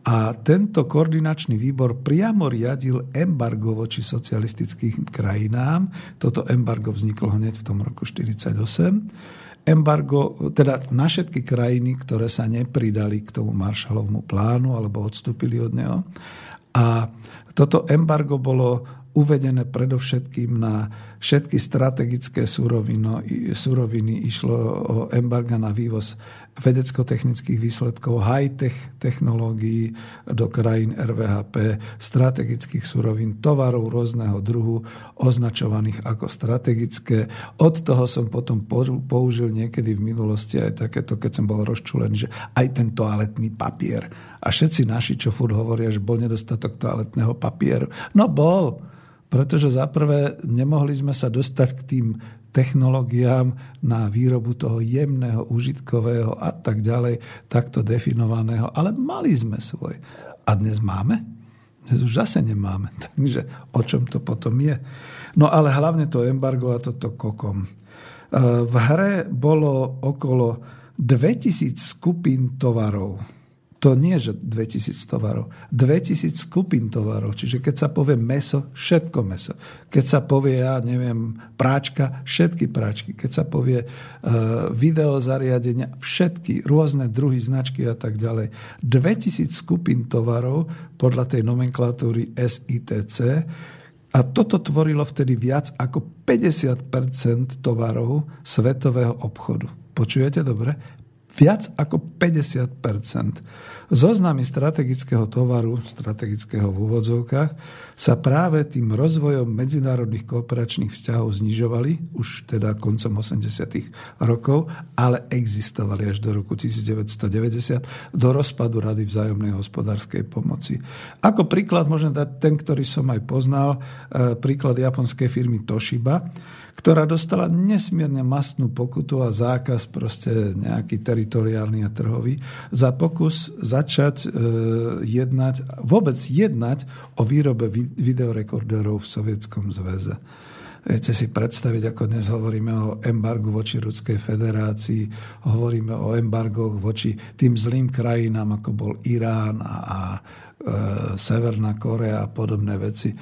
a tento koordinačný výbor priamo riadil embargo voči socialistickým krajinám. Toto embargo vzniklo hneď v tom roku 1948 embargo, teda na všetky krajiny, ktoré sa nepridali k tomu Marshallovmu plánu alebo odstúpili od neho. A toto embargo bolo uvedené predovšetkým na všetky strategické suroviny. suroviny. Išlo o embarga na vývoz vedecko-technických výsledkov, high-tech technológií do krajín RVHP, strategických surovín, tovarov rôzneho druhu, označovaných ako strategické. Od toho som potom použil niekedy v minulosti aj takéto, keď som bol rozčulený, že aj ten toaletný papier. A všetci naši, čo furt hovoria, že bol nedostatok toaletného papieru. No bol, pretože zaprvé nemohli sme sa dostať k tým technológiám na výrobu toho jemného, užitkového a tak ďalej, takto definovaného, ale mali sme svoj. A dnes máme? Dnes už zase nemáme. Takže o čom to potom je? No ale hlavne to embargo a toto kokom. E, v hre bolo okolo 2000 skupín tovarov to nie, že 2000 tovarov. 2000 skupín tovarov. Čiže keď sa povie meso, všetko meso. Keď sa povie, ja neviem, práčka, všetky práčky. Keď sa povie uh, videozariadenia, všetky rôzne druhy značky a tak ďalej. 2000 skupín tovarov podľa tej nomenklatúry SITC a toto tvorilo vtedy viac ako 50% tovarov svetového obchodu. Počujete dobre? Viac ako 50% Zoznamy strategického tovaru, strategického v úvodzovkách, sa práve tým rozvojom medzinárodných kooperačných vzťahov znižovali, už teda koncom 80. rokov, ale existovali až do roku 1990, do rozpadu Rady vzájomnej hospodárskej pomoci. Ako príklad môžem dať ten, ktorý som aj poznal, e, príklad japonskej firmy Toshiba, ktorá dostala nesmierne mastnú pokutu a zákaz proste nejaký teritoriálny a trhový za pokus začať e, jednať, vôbec jednať o výrobe videorekorderov v Sovietskom zväze. Viete si predstaviť, ako dnes hovoríme o embargu voči Ruskej federácii, hovoríme o embargoch voči tým zlým krajinám, ako bol Irán a, a Severná Korea a podobné veci. E,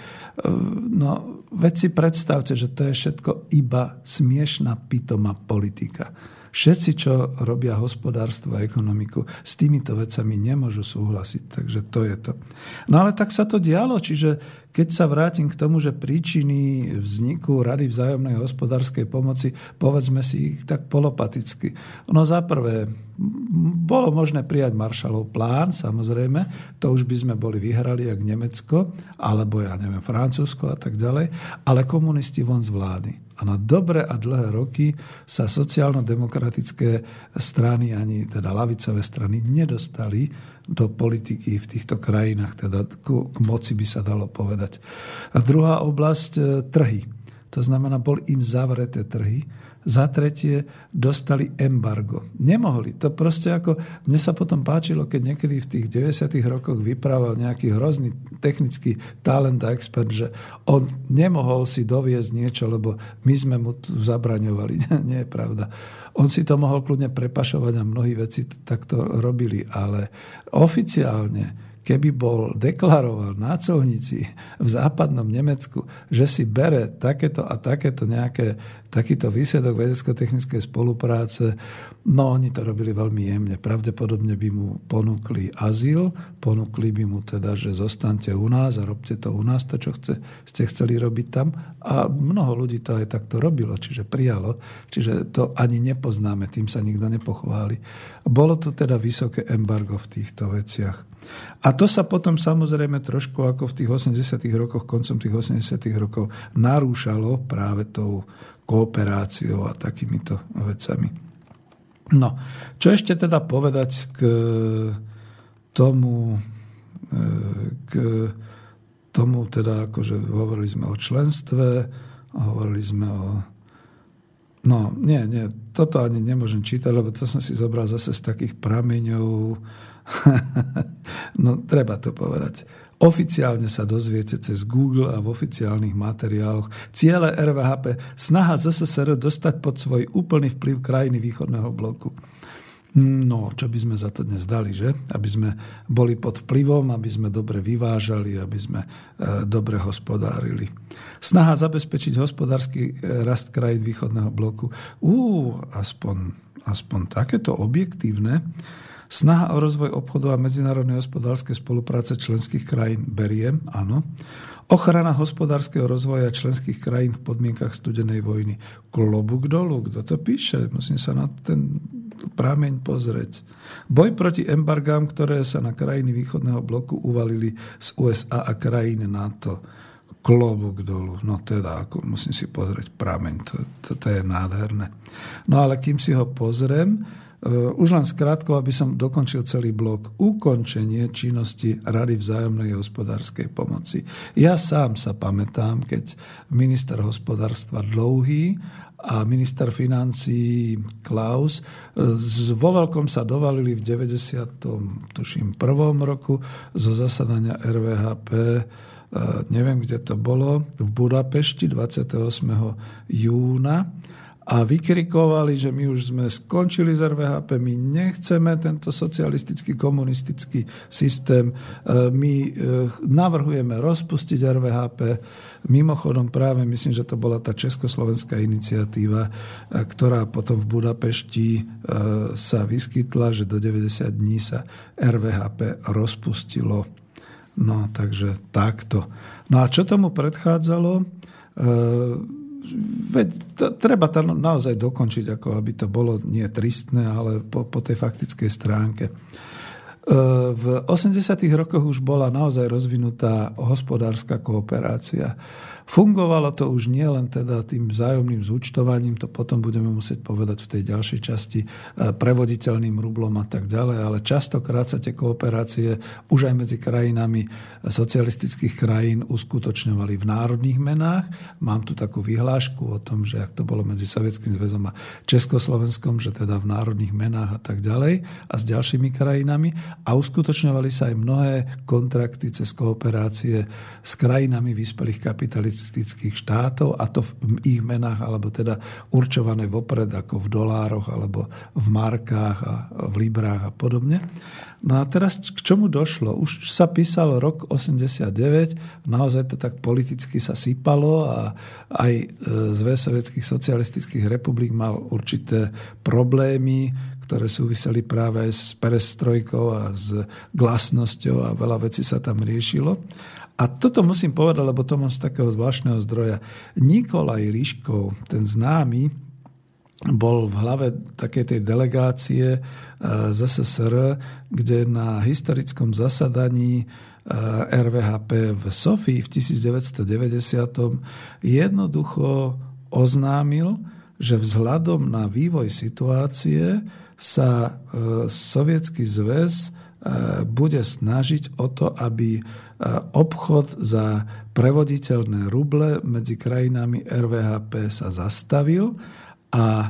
no, veď si predstavte, že to je všetko iba smiešná pitomá politika. Všetci, čo robia hospodárstvo a ekonomiku, s týmito vecami nemôžu súhlasiť. Takže to je to. No ale tak sa to dialo, čiže keď sa vrátim k tomu, že príčiny vzniku Rady vzájomnej hospodárskej pomoci, povedzme si ich tak polopaticky. No za prvé, bolo možné prijať Maršalov plán, samozrejme, to už by sme boli vyhrali, jak Nemecko, alebo ja neviem, Francúzsko a tak ďalej, ale komunisti von z vlády. A na dobré a dlhé roky sa sociálno-demokratické strany, ani teda lavicové strany, nedostali do politiky v týchto krajinách, teda k, k moci by sa dalo povedať. A druhá oblasť, e, trhy. To znamená, boli im zavreté trhy. Za tretie dostali embargo. Nemohli. To proste ako... Mne sa potom páčilo, keď niekedy v tých 90. rokoch vyprával nejaký hrozný technický talent a expert, že on nemohol si doviezť niečo, lebo my sme mu tu zabraňovali. Nie je pravda. On si to mohol kľudne prepašovať a mnohí veci takto robili, ale oficiálne keby bol deklaroval na colnici v západnom Nemecku, že si bere takéto a takéto nejaké, takýto výsledok vedecko-technickej spolupráce, no oni to robili veľmi jemne. Pravdepodobne by mu ponúkli azyl, ponúkli by mu teda, že zostaňte u nás a robte to u nás, to, čo chce, ste chceli robiť tam. A mnoho ľudí to aj takto robilo, čiže prijalo. Čiže to ani nepoznáme, tým sa nikto nepochváli. Bolo to teda vysoké embargo v týchto veciach. A to sa potom samozrejme trošku ako v tých 80 rokoch, koncom tých 80 rokov narúšalo práve tou kooperáciou a takýmito vecami. No, čo ešte teda povedať k tomu, e, k tomu teda, akože hovorili sme o členstve, hovorili sme o No, nie, nie, toto ani nemôžem čítať, lebo to som si zobral zase z takých prameňov no, treba to povedať. Oficiálne sa dozviete cez Google a v oficiálnych materiáloch. Ciele RVHP, snaha ZSSR dostať pod svoj úplný vplyv krajiny východného bloku. No, čo by sme za to dnes dali, že? Aby sme boli pod vplyvom, aby sme dobre vyvážali, aby sme e, dobre hospodárili. Snaha zabezpečiť hospodársky e, rast krajín východného bloku. Ú, aspoň, aspoň takéto objektívne. Snaha o rozvoj obchodu a medzinárodnej hospodárskej spolupráce členských krajín beriem, áno. Ochrana hospodárskeho rozvoja členských krajín v podmienkach studenej vojny. Klobúk dolu, kto to píše? Musím sa na ten prámeň pozrieť. Boj proti embargám, ktoré sa na krajiny východného bloku uvalili z USA a krajín NATO. Klobúk dolu. No teda, ako musím si pozrieť prameň, to, to, to je nádherné. No ale kým si ho pozriem, už len skrátko, aby som dokončil celý blok. Ukončenie činnosti Rady vzájomnej hospodárskej pomoci. Ja sám sa pamätám, keď minister hospodárstva Dlouhý a minister financí Klaus eh, vo veľkom sa dovalili v 90. tuším prvom roku zo zasadania RVHP eh, neviem, kde to bolo, v Budapešti 28. júna a vykrikovali, že my už sme skončili z RVHP, my nechceme tento socialistický komunistický systém, e, my e, navrhujeme rozpustiť RVHP. Mimochodom práve myslím, že to bola tá československá iniciatíva, e, ktorá potom v Budapešti sa vyskytla, že do 90 dní sa RVHP rozpustilo. No, takže takto. No a čo tomu predchádzalo? Veď to, treba to naozaj dokončiť, ako aby to bolo nie tristné, ale po, po tej faktickej stránke. E, v 80. rokoch už bola naozaj rozvinutá hospodárska kooperácia. Fungovalo to už nie len teda tým vzájomným zúčtovaním, to potom budeme musieť povedať v tej ďalšej časti, e, prevoditeľným rublom a tak ďalej, ale častokrát sa tie kooperácie už aj medzi krajinami socialistických krajín uskutočňovali v národných menách. Mám tu takú vyhlášku o tom, že ak to bolo medzi Sovietským zväzom a Československom, že teda v národných menách a tak ďalej a s ďalšími krajinami a uskutočňovali sa aj mnohé kontrakty cez kooperácie s krajinami vyspelých kapitalistov socialistických štátov a to v ich menách, alebo teda určované vopred ako v dolároch, alebo v markách a v librách a podobne. No a teraz k čomu došlo? Už sa písal rok 89, naozaj to tak politicky sa sypalo a aj e, Zväz sovietských socialistických republik mal určité problémy, ktoré súviseli práve s perestrojkou a s glasnosťou a veľa vecí sa tam riešilo. A toto musím povedať, lebo to mám z takého zvláštneho zdroja. Nikolaj Ryškov, ten známy, bol v hlave takej tej delegácie eh, z SSR, kde na historickom zasadaní eh, RVHP v Sofii v 1990 jednoducho oznámil, že vzhľadom na vývoj situácie sa eh, Sovietský zväz bude snažiť o to, aby obchod za prevoditeľné ruble medzi krajinami RVHP sa zastavil a e,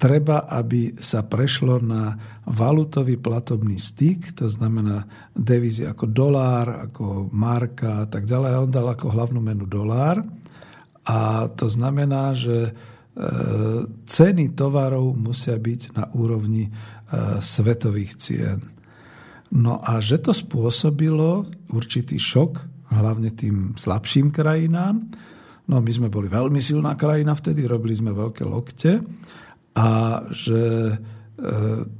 treba, aby sa prešlo na valutový platobný styk, to znamená devízy ako dolár, ako marka a tak ďalej. On dal ako hlavnú menu dolár. A to znamená, že e, ceny tovarov musia byť na úrovni e, svetových cien. No a že to spôsobilo určitý šok, hlavne tým slabším krajinám. No my sme boli veľmi silná krajina vtedy, robili sme veľké lokte a že e,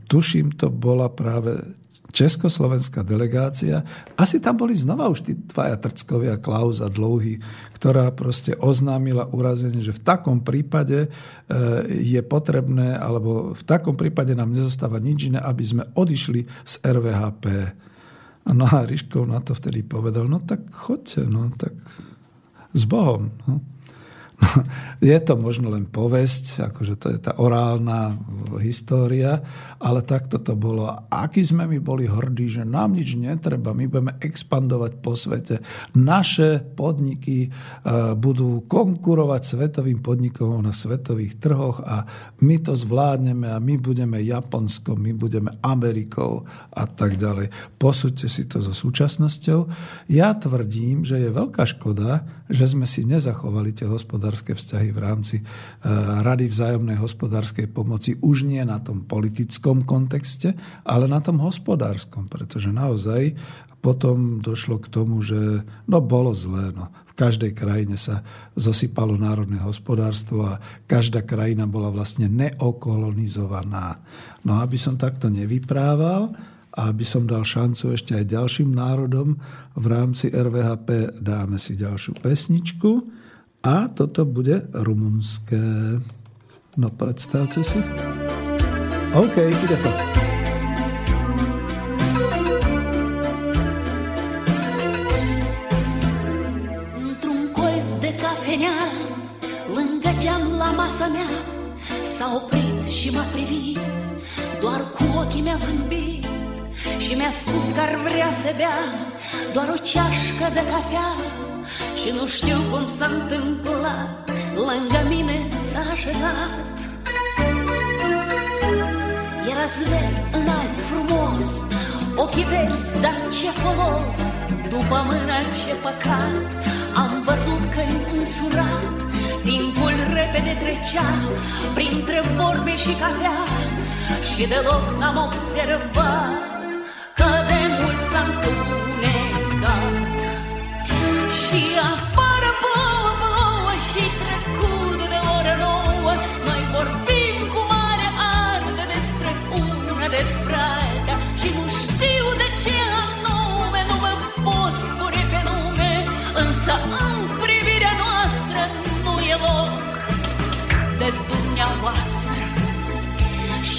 tuším, to bola práve československá delegácia. Asi tam boli znova už tí dvaja trckovia, Klaus a Dlouhy, ktorá proste oznámila urazenie, že v takom prípade e, je potrebné, alebo v takom prípade nám nezostáva nič iné, aby sme odišli z RVHP. No a Ryškov na to vtedy povedal, no tak choďte, no tak s Bohom. No. je to možno len povesť, akože to je tá orálna história, ale takto to bolo. Aký sme my boli hrdí, že nám nič netreba, my budeme expandovať po svete. Naše podniky e, budú konkurovať svetovým podnikom na svetových trhoch a my to zvládneme a my budeme Japonskom, my budeme Amerikou a tak ďalej. Posúďte si to so súčasnosťou. Ja tvrdím, že je veľká škoda, že sme si nezachovali tie hospodárske hospodárske vzťahy v rámci e, Rady vzájomnej hospodárskej pomoci už nie na tom politickom kontexte, ale na tom hospodárskom, pretože naozaj potom došlo k tomu, že no bolo zlé. No. V každej krajine sa zosypalo národné hospodárstvo a každá krajina bola vlastne neokolonizovaná. No aby som takto nevyprával a aby som dal šancu ešte aj ďalším národom, v rámci RVHP dáme si ďalšiu pesničku a toto bude rumunské. No predstavte si. OK, ide to. venea Lângă geam la masa mea S-a oprit și m-a privit Doar cu ochii mi-a zâmbit Și mi-a spus că ar vrea să bea Doar o ceașcă de cafea Și nu știu cum s-a întâmplat Lângă mine s-a așezat. Era zver înalt, frumos Ochii verzi, dar ce folos. După mâna ce păcat Am văzut că-i însurat. Timpul repede trecea Printre vorbe și cafea. Și deloc n-am observat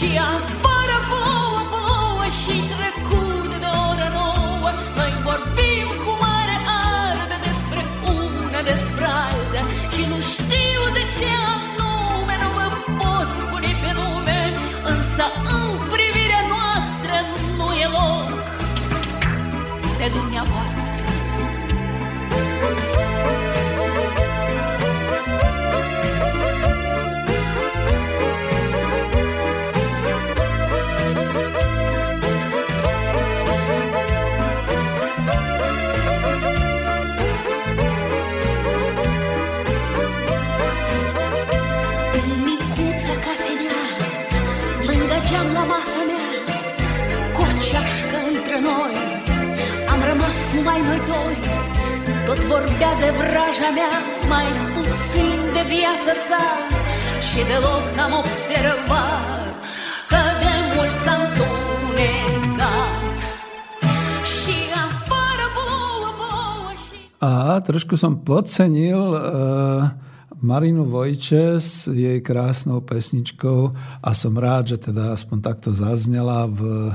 Și afară plouă, plouă Și trecut de oră nouă Noi vorbim cu mare ardă Despre una, despre alta Și nu știu de ce anume Nu mă pot spune pe nume Însă în privirea noastră Nu e loc de dumneavoastră numai noi doi Tot vorbea de vraja mea Mai puțin de viața sa Și deloc n-am observat Că de mult s-a întunecat Și afară plouă, plouă și A trošku som podcenil uh, Marinu Vojče s jej krásnou pesničkou a som rád, že teda aspoň takto zaznela v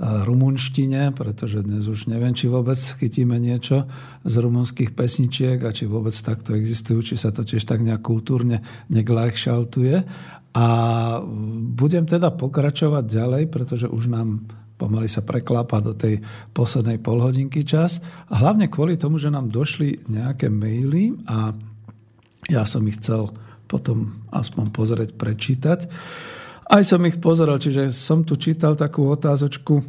rumunštine, pretože dnes už neviem, či vôbec chytíme niečo z rumunských pesničiek a či vôbec takto existujú, či sa to tiež tak nejak kultúrne neglajšaltuje. A budem teda pokračovať ďalej, pretože už nám pomaly sa preklápa do tej poslednej polhodinky čas. A hlavne kvôli tomu, že nám došli nejaké maily a ja som ich chcel potom aspoň pozrieť, prečítať. Aj som ich pozeral, čiže som tu čítal takú otázočku,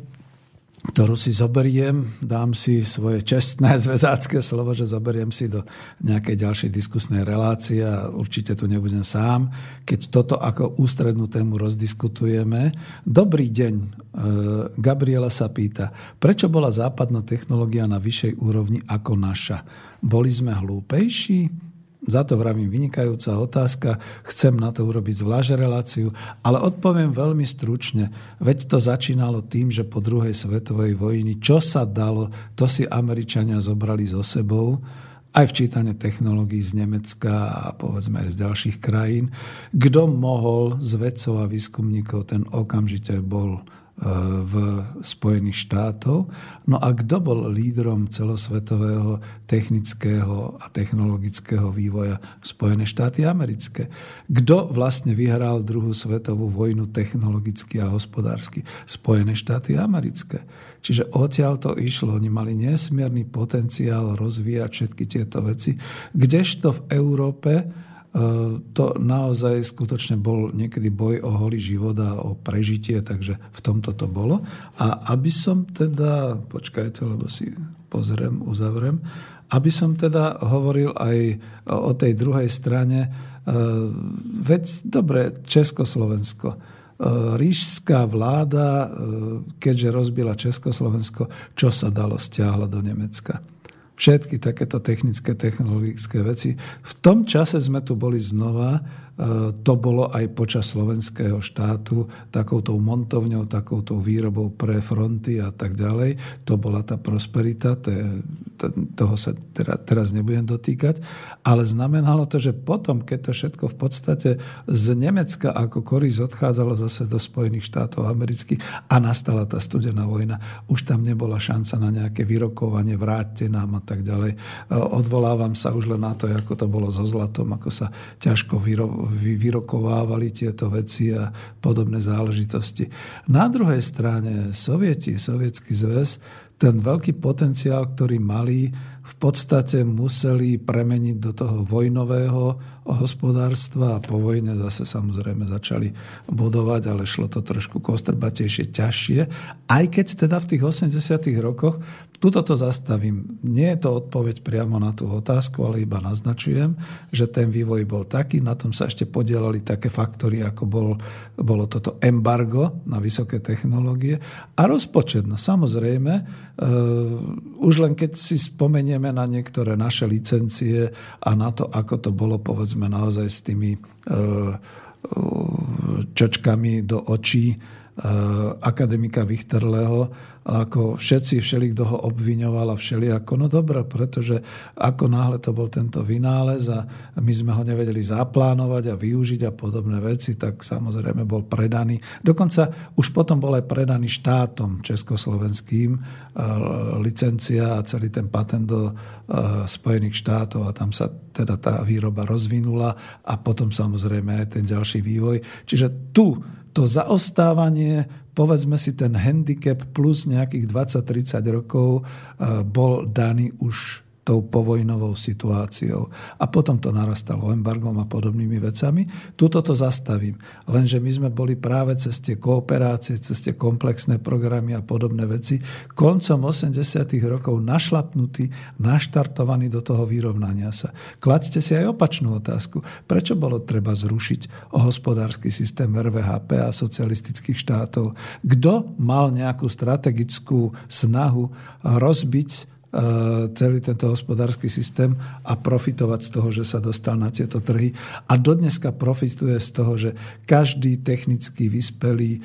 ktorú si zoberiem, dám si svoje čestné zväzácké slovo, že zoberiem si do nejakej ďalšej diskusnej relácie a určite tu nebudem sám, keď toto ako ústrednú tému rozdiskutujeme. Dobrý deň. E, Gabriela sa pýta, prečo bola západná technológia na vyššej úrovni ako naša? Boli sme hlúpejší? Za to vravím vynikajúca otázka. Chcem na to urobiť zvlášť reláciu, ale odpoviem veľmi stručne. Veď to začínalo tým, že po druhej svetovej vojni, čo sa dalo, to si Američania zobrali so sebou aj včítanie technológií z Nemecka a povedzme aj z ďalších krajín. Kto mohol z vedcov a výskumníkov, ten okamžite bol v Spojených štátov. No a kto bol lídrom celosvetového technického a technologického vývoja? Spojené štáty americké. Kto vlastne vyhral druhú svetovú vojnu technologicky a hospodársky? Spojené štáty americké. Čiže odtiaľ to išlo. Oni mali nesmierny potenciál rozvíjať všetky tieto veci. Kdežto v Európe to naozaj skutočne bol niekedy boj o holý život a o prežitie, takže v tomto to bolo. A aby som teda, počkajte, lebo si pozriem, uzavriem, Aby som teda hovoril aj o tej druhej strane, veď dobre, Československo, ríšská vláda, keďže rozbila Československo, čo sa dalo, stiahla do Nemecka všetky takéto technické, technologické veci. V tom čase sme tu boli znova to bolo aj počas slovenského štátu takouto montovňou, takouto výrobou pre fronty a tak ďalej. To bola tá prosperita, to je, to, toho sa teda, teraz nebudem dotýkať. Ale znamenalo to, že potom, keď to všetko v podstate z Nemecka ako koris odchádzalo zase do Spojených štátov amerických a nastala tá studená vojna, už tam nebola šanca na nejaké vyrokovanie, vráťte nám a tak ďalej. E, odvolávam sa už len na to, ako to bolo so zlatom, ako sa ťažko vyro, vyrokovávali tieto veci a podobné záležitosti. Na druhej strane sovieti, sovietský zväz, ten veľký potenciál, ktorý mali, v podstate museli premeniť do toho vojnového hospodárstva a po vojne zase samozrejme začali budovať, ale šlo to trošku kostrbatejšie, ťažšie. Aj keď teda v tých 80 rokoch Tuto to zastavím. Nie je to odpoveď priamo na tú otázku, ale iba naznačujem, že ten vývoj bol taký. Na tom sa ešte podielali také faktory, ako bol, bolo toto embargo na vysoké technológie a rozpočet. No samozrejme, uh, už len keď si spomenieme na niektoré naše licencie a na to, ako to bolo povedzme naozaj s tými uh, čočkami do očí, akademika Vichterleho, ako všetci, všeli, kto ho obviňoval a všeli ako, no dobré, pretože ako náhle to bol tento vynález a my sme ho nevedeli zaplánovať a využiť a podobné veci, tak samozrejme bol predaný. Dokonca už potom bol aj predaný štátom československým licencia a celý ten patent do Spojených štátov a tam sa teda tá výroba rozvinula a potom samozrejme aj ten ďalší vývoj. Čiže tu to zaostávanie, povedzme si ten handicap plus nejakých 20-30 rokov eh, bol daný už tou povojnovou situáciou. A potom to narastalo embargom a podobnými vecami. Tuto to zastavím. Lenže my sme boli práve cez tie kooperácie, cez tie komplexné programy a podobné veci koncom 80. rokov našlapnutí, naštartovaní do toho vyrovnania sa. Klaďte si aj opačnú otázku. Prečo bolo treba zrušiť hospodársky systém RVHP a socialistických štátov? Kto mal nejakú strategickú snahu rozbiť celý tento hospodársky systém a profitovať z toho, že sa dostal na tieto trhy. A dodneska profituje z toho, že každý technicky vyspelý e,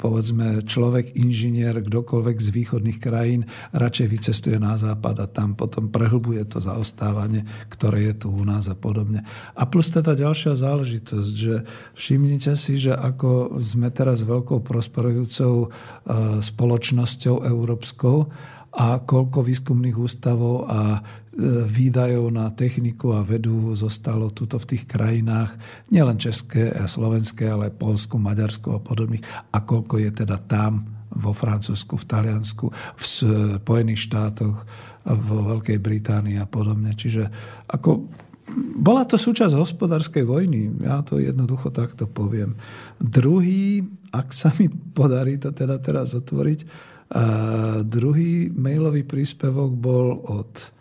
povedzme človek, inžinier, kdokoľvek z východných krajín radšej vycestuje na západ a tam potom prehlbuje to zaostávanie, ktoré je tu u nás a podobne. A plus teda ďalšia záležitosť, že všimnite si, že ako sme teraz veľkou prosperujúcou e, spoločnosťou európskou, a koľko výskumných ústavov a e, výdajov na techniku a vedu zostalo tuto v tých krajinách, nielen české a slovenské, ale Polsku, Maďarsku a podobných. A koľko je teda tam vo Francúzsku, v Taliansku, v Spojených štátoch, vo Veľkej Británii a podobne. Čiže ako bola to súčasť hospodárskej vojny, ja to jednoducho takto poviem. Druhý, ak sa mi podarí to teda teraz otvoriť, a druhý mailový príspevok bol od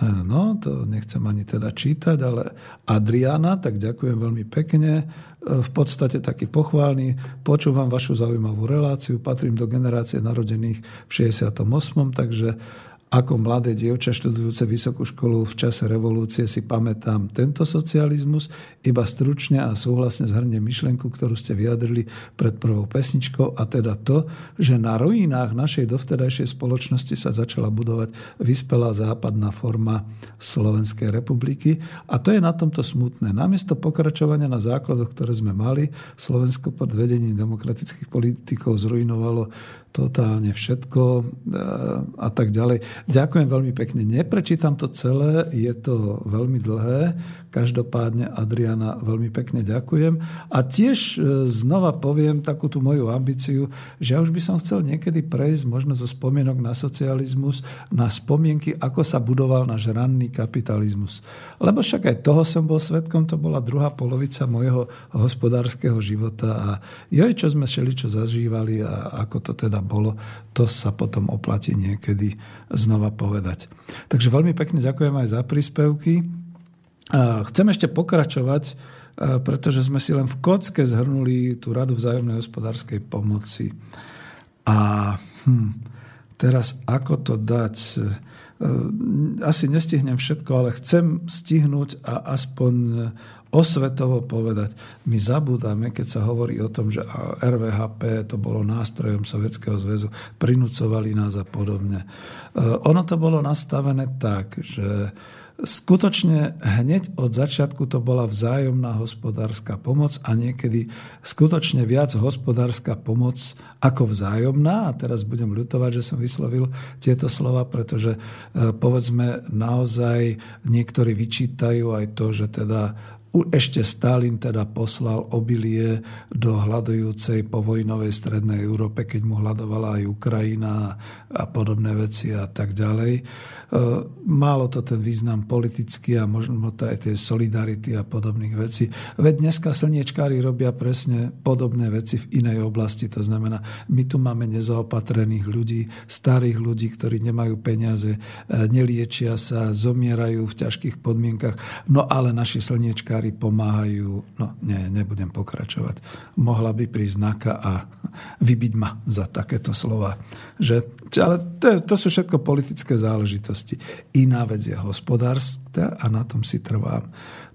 No, to nechcem ani teda čítať, ale Adriana, tak ďakujem veľmi pekne. V podstate taký pochválny. Počúvam vašu zaujímavú reláciu, patrím do generácie narodených v 68. Takže ako mladé dievča študujúce vysokú školu v čase revolúcie si pamätám tento socializmus, iba stručne a súhlasne zhrnie myšlenku, ktorú ste vyjadrili pred prvou pesničkou, a teda to, že na ruinách našej dovtedajšej spoločnosti sa začala budovať vyspelá západná forma Slovenskej republiky. A to je na tomto smutné. Namiesto pokračovania na základoch, ktoré sme mali, Slovensko pod vedením demokratických politikov zrujnovalo totálne všetko e, a tak ďalej. Ďakujem veľmi pekne. Neprečítam to celé, je to veľmi dlhé. Každopádne Adriana veľmi pekne ďakujem. A tiež e, znova poviem takú tú moju ambíciu, že ja už by som chcel niekedy prejsť možno zo spomienok na socializmus, na spomienky, ako sa budoval náš ranný kapitalizmus. Lebo však aj toho som bol svetkom, to bola druhá polovica môjho hospodárskeho života a joj, čo sme šeli, čo zažívali a ako to teda teda bolo, to sa potom oplatí niekedy znova povedať. Takže veľmi pekne ďakujem aj za príspevky. Chcem ešte pokračovať, pretože sme si len v kocke zhrnuli tú radu vzájomnej hospodárskej pomoci. A hm, teraz ako to dať? Asi nestihnem všetko, ale chcem stihnúť a aspoň osvetovo povedať. My zabúdame, keď sa hovorí o tom, že RVHP to bolo nástrojom Sovietskeho zväzu, prinúcovali nás a podobne. E, ono to bolo nastavené tak, že Skutočne hneď od začiatku to bola vzájomná hospodárska pomoc a niekedy skutočne viac hospodárska pomoc ako vzájomná. A teraz budem ľutovať, že som vyslovil tieto slova, pretože e, povedzme naozaj niektorí vyčítajú aj to, že teda ešte Stalin teda poslal obilie do hľadujúcej povojnovej strednej Európe, keď mu hľadovala aj Ukrajina a podobné veci a tak ďalej. E, málo to ten význam politický a možno to aj tie solidarity a podobných vecí. Veď dneska slniečkári robia presne podobné veci v inej oblasti. To znamená, my tu máme nezaopatrených ľudí, starých ľudí, ktorí nemajú peniaze, e, neliečia sa, zomierajú v ťažkých podmienkach. No ale naši slniečkári pomáhajú, no nie, nebudem pokračovať. Mohla by prísť znaka a vybiť ma za takéto slova. Že, ale to, to sú všetko politické záležitosti. Iná vec je hospodárstva a na tom si trvám.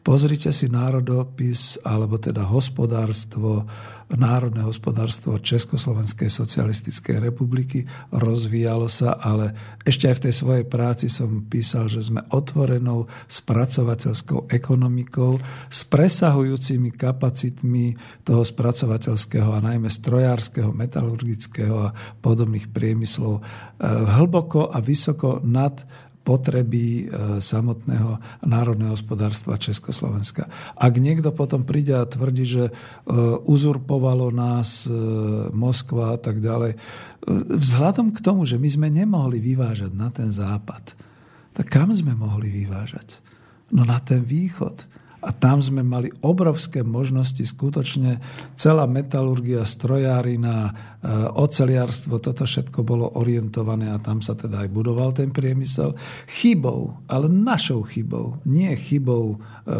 Pozrite si národopis, alebo teda hospodárstvo, národné hospodárstvo Československej socialistickej republiky. Rozvíjalo sa, ale ešte aj v tej svojej práci som písal, že sme otvorenou spracovateľskou ekonomikou s presahujúcimi kapacitmi toho spracovateľského a najmä strojárskeho, metalurgického a podobných priemyslov eh, hlboko a vysoko nad potreby e, samotného národného hospodárstva Československa. Ak niekto potom príde a tvrdí, že e, uzurpovalo nás e, Moskva a tak ďalej, vzhľadom k tomu, že my sme nemohli vyvážať na ten západ, tak kam sme mohli vyvážať? No na ten východ a tam sme mali obrovské možnosti, skutočne celá metalurgia, strojárina, e, oceliarstvo, toto všetko bolo orientované a tam sa teda aj budoval ten priemysel. Chybou, ale našou chybou, nie chybou e,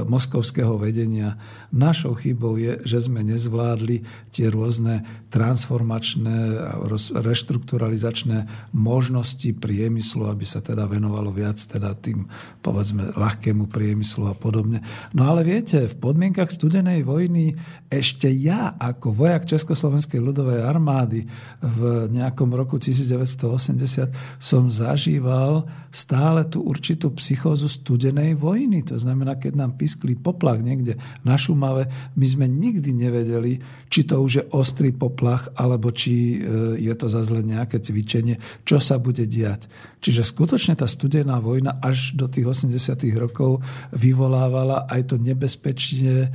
moskovského vedenia, našou chybou je, že sme nezvládli tie rôzne transformačné a reštrukturalizačné možnosti priemyslu, aby sa teda venovalo viac teda tým, povedzme, ľahkému priemyslu a podobne. No ale viete, v podmienkach studenej vojny ešte ja ako vojak Československej ľudovej armády v nejakom roku 1980 som zažíval stále tú určitú psychózu studenej vojny. To znamená, keď nám piskli poplach niekde na Šumave, my sme nikdy nevedeli, či to už je ostrý poplach, alebo či e, je to zase len nejaké cvičenie, čo sa bude diať. Čiže skutočne tá studená vojna až do tých 80. rokov vyvolávala aj to nebezpečne e,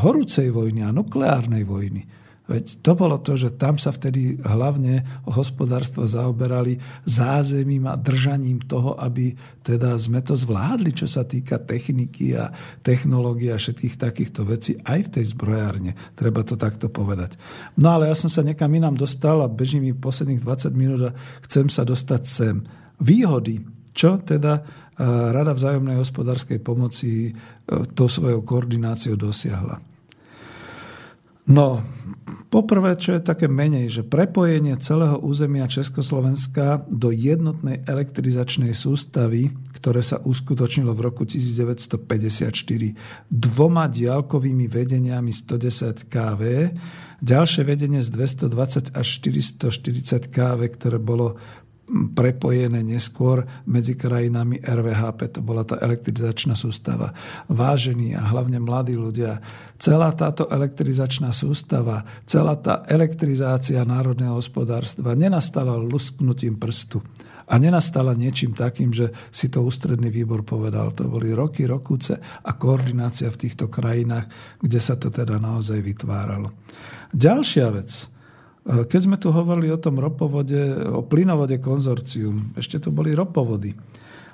horúcej vojny a nukleárnej vojny. Veď to bolo to, že tam sa vtedy hlavne hospodárstva zaoberali zázemím a držaním toho, aby teda sme to zvládli, čo sa týka techniky a technológie a všetkých takýchto vecí aj v tej zbrojárne. Treba to takto povedať. No ale ja som sa nekam inám dostal a beží mi posledných 20 minút a chcem sa dostať sem. Výhody, čo teda Rada vzájomnej hospodárskej pomoci e, tou svojou koordináciou dosiahla. No, poprvé, čo je také menej, že prepojenie celého územia Československa do jednotnej elektrizačnej sústavy, ktoré sa uskutočnilo v roku 1954 dvoma diálkovými vedeniami 110 kV, ďalšie vedenie z 220 až 440 kV, ktoré bolo prepojené neskôr medzi krajinami RVHP, to bola tá elektrizačná sústava. Vážení a hlavne mladí ľudia, celá táto elektrizačná sústava, celá tá elektrizácia národného hospodárstva nenastala lusknutím prstu. A nenastala niečím takým, že si to ústredný výbor povedal. To boli roky, rokúce a koordinácia v týchto krajinách, kde sa to teda naozaj vytváralo. Ďalšia vec – keď sme tu hovorili o tom ropovode, o plynovode konzorcium, ešte to boli ropovody.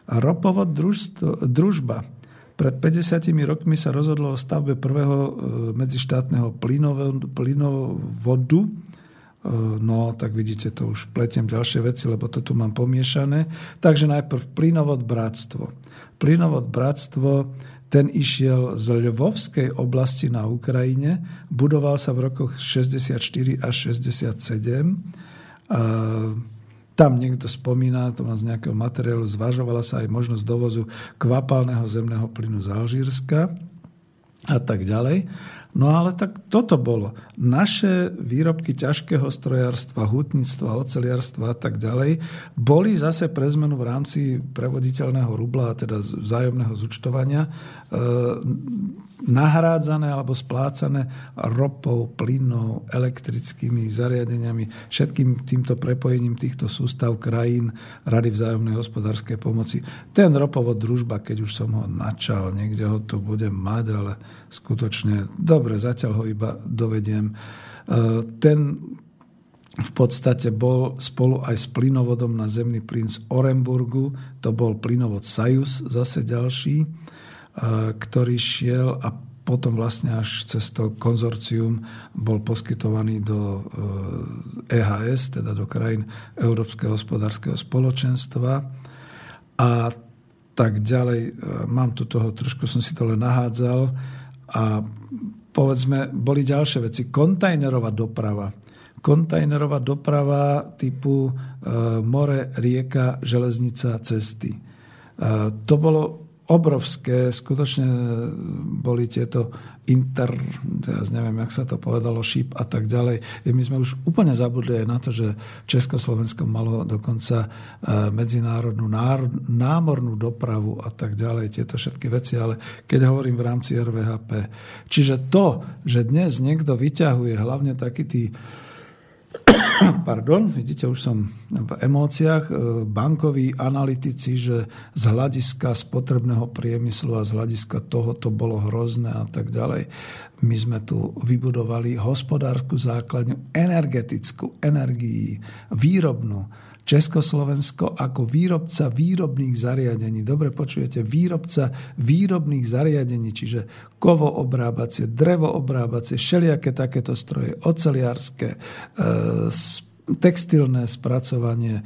A ropovod družstvo, družba pred 50 rokmi sa rozhodlo o stavbe prvého e, medzištátneho plynovodu no tak vidíte, to už pletiem ďalšie veci, lebo to tu mám pomiešané. Takže najprv plynovod Bratstvo. Plynovod Bratstvo, ten išiel z Ľvovskej oblasti na Ukrajine, budoval sa v rokoch 64 až 67. Tam niekto spomína, to má z nejakého materiálu, zvažovala sa aj možnosť dovozu kvapalného zemného plynu z Alžírska a tak ďalej. No ale tak toto bolo. Naše výrobky ťažkého strojárstva, hutníctva, oceliarstva a tak ďalej boli zase pre zmenu v rámci prevoditeľného rubla, teda vzájomného zúčtovania, e, nahrádzané alebo splácané ropou, plynou, elektrickými zariadeniami, všetkým týmto prepojením týchto sústav krajín Rady vzájomnej hospodárskej pomoci. Ten ropovod družba, keď už som ho načal, niekde ho tu budem mať, ale skutočne dobre, zatiaľ ho iba dovediem. E, ten v podstate bol spolu aj s plynovodom na zemný plyn z Orenburgu, to bol plynovod Sajus, zase ďalší ktorý šiel a potom vlastne až cez to konzorcium bol poskytovaný do EHS, teda do krajín Európskeho hospodárskeho spoločenstva. A tak ďalej, e, mám tu toho, trošku som si to len nahádzal a povedzme, boli ďalšie veci. Kontajnerová doprava. Kontajnerová doprava typu e, more, rieka, železnica, cesty. E, to bolo obrovské, skutočne boli tieto inter, teraz neviem, jak sa to povedalo, šíp a tak ďalej. My sme už úplne zabudli aj na to, že Československo malo dokonca e, medzinárodnú námornú dopravu a tak ďalej, tieto všetky veci, ale keď hovorím v rámci RVHP. Čiže to, že dnes niekto vyťahuje hlavne taký tí pardon, vidíte, už som v emóciách, e, bankoví analytici, že z hľadiska spotrebného priemyslu a z hľadiska toho to bolo hrozné a tak ďalej. My sme tu vybudovali hospodárskú základňu, energetickú, energii, výrobnú, Československo ako výrobca výrobných zariadení. Dobre počujete, výrobca výrobných zariadení, čiže kovo obrábacie, drevo obrábacie, všelijaké takéto stroje, oceliárske, e, textilné spracovanie, e,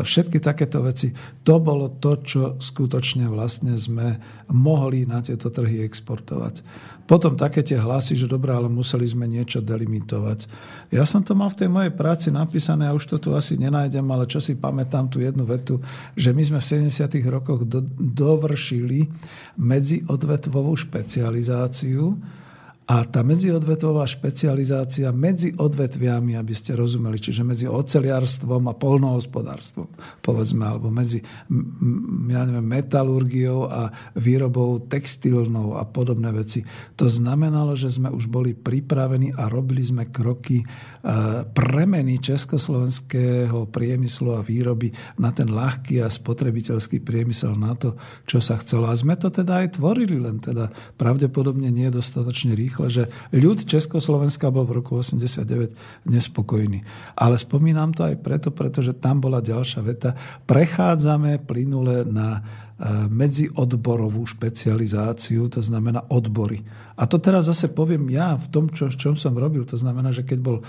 všetky takéto veci. To bolo to, čo skutočne vlastne sme mohli na tieto trhy exportovať. Potom také tie hlasy, že dobré, ale museli sme niečo delimitovať. Ja som to mal v tej mojej práci napísané, a už to tu asi nenájdem, ale čo si pamätám tú jednu vetu, že my sme v 70. rokoch do, dovršili medziodvetvovú špecializáciu, a tá medziodvetvová špecializácia medzi odvetviami, aby ste rozumeli, čiže medzi oceliarstvom a polnohospodárstvom, povedzme, alebo medzi ja neviem, metalurgiou a výrobou textilnou a podobné veci. To znamenalo, že sme už boli pripravení a robili sme kroky e, premeny československého priemyslu a výroby na ten ľahký a spotrebiteľský priemysel, na to, čo sa chcelo. A sme to teda aj tvorili, len teda pravdepodobne nie dostatočne rýchlo rýchle, že ľud Československa bol v roku 89 nespokojný. Ale spomínam to aj preto, pretože tam bola ďalšia veta. Prechádzame plynule na medziodborovú špecializáciu, to znamená odbory. A to teraz zase poviem ja v tom, čo, čom som robil. To znamená, že keď bol e,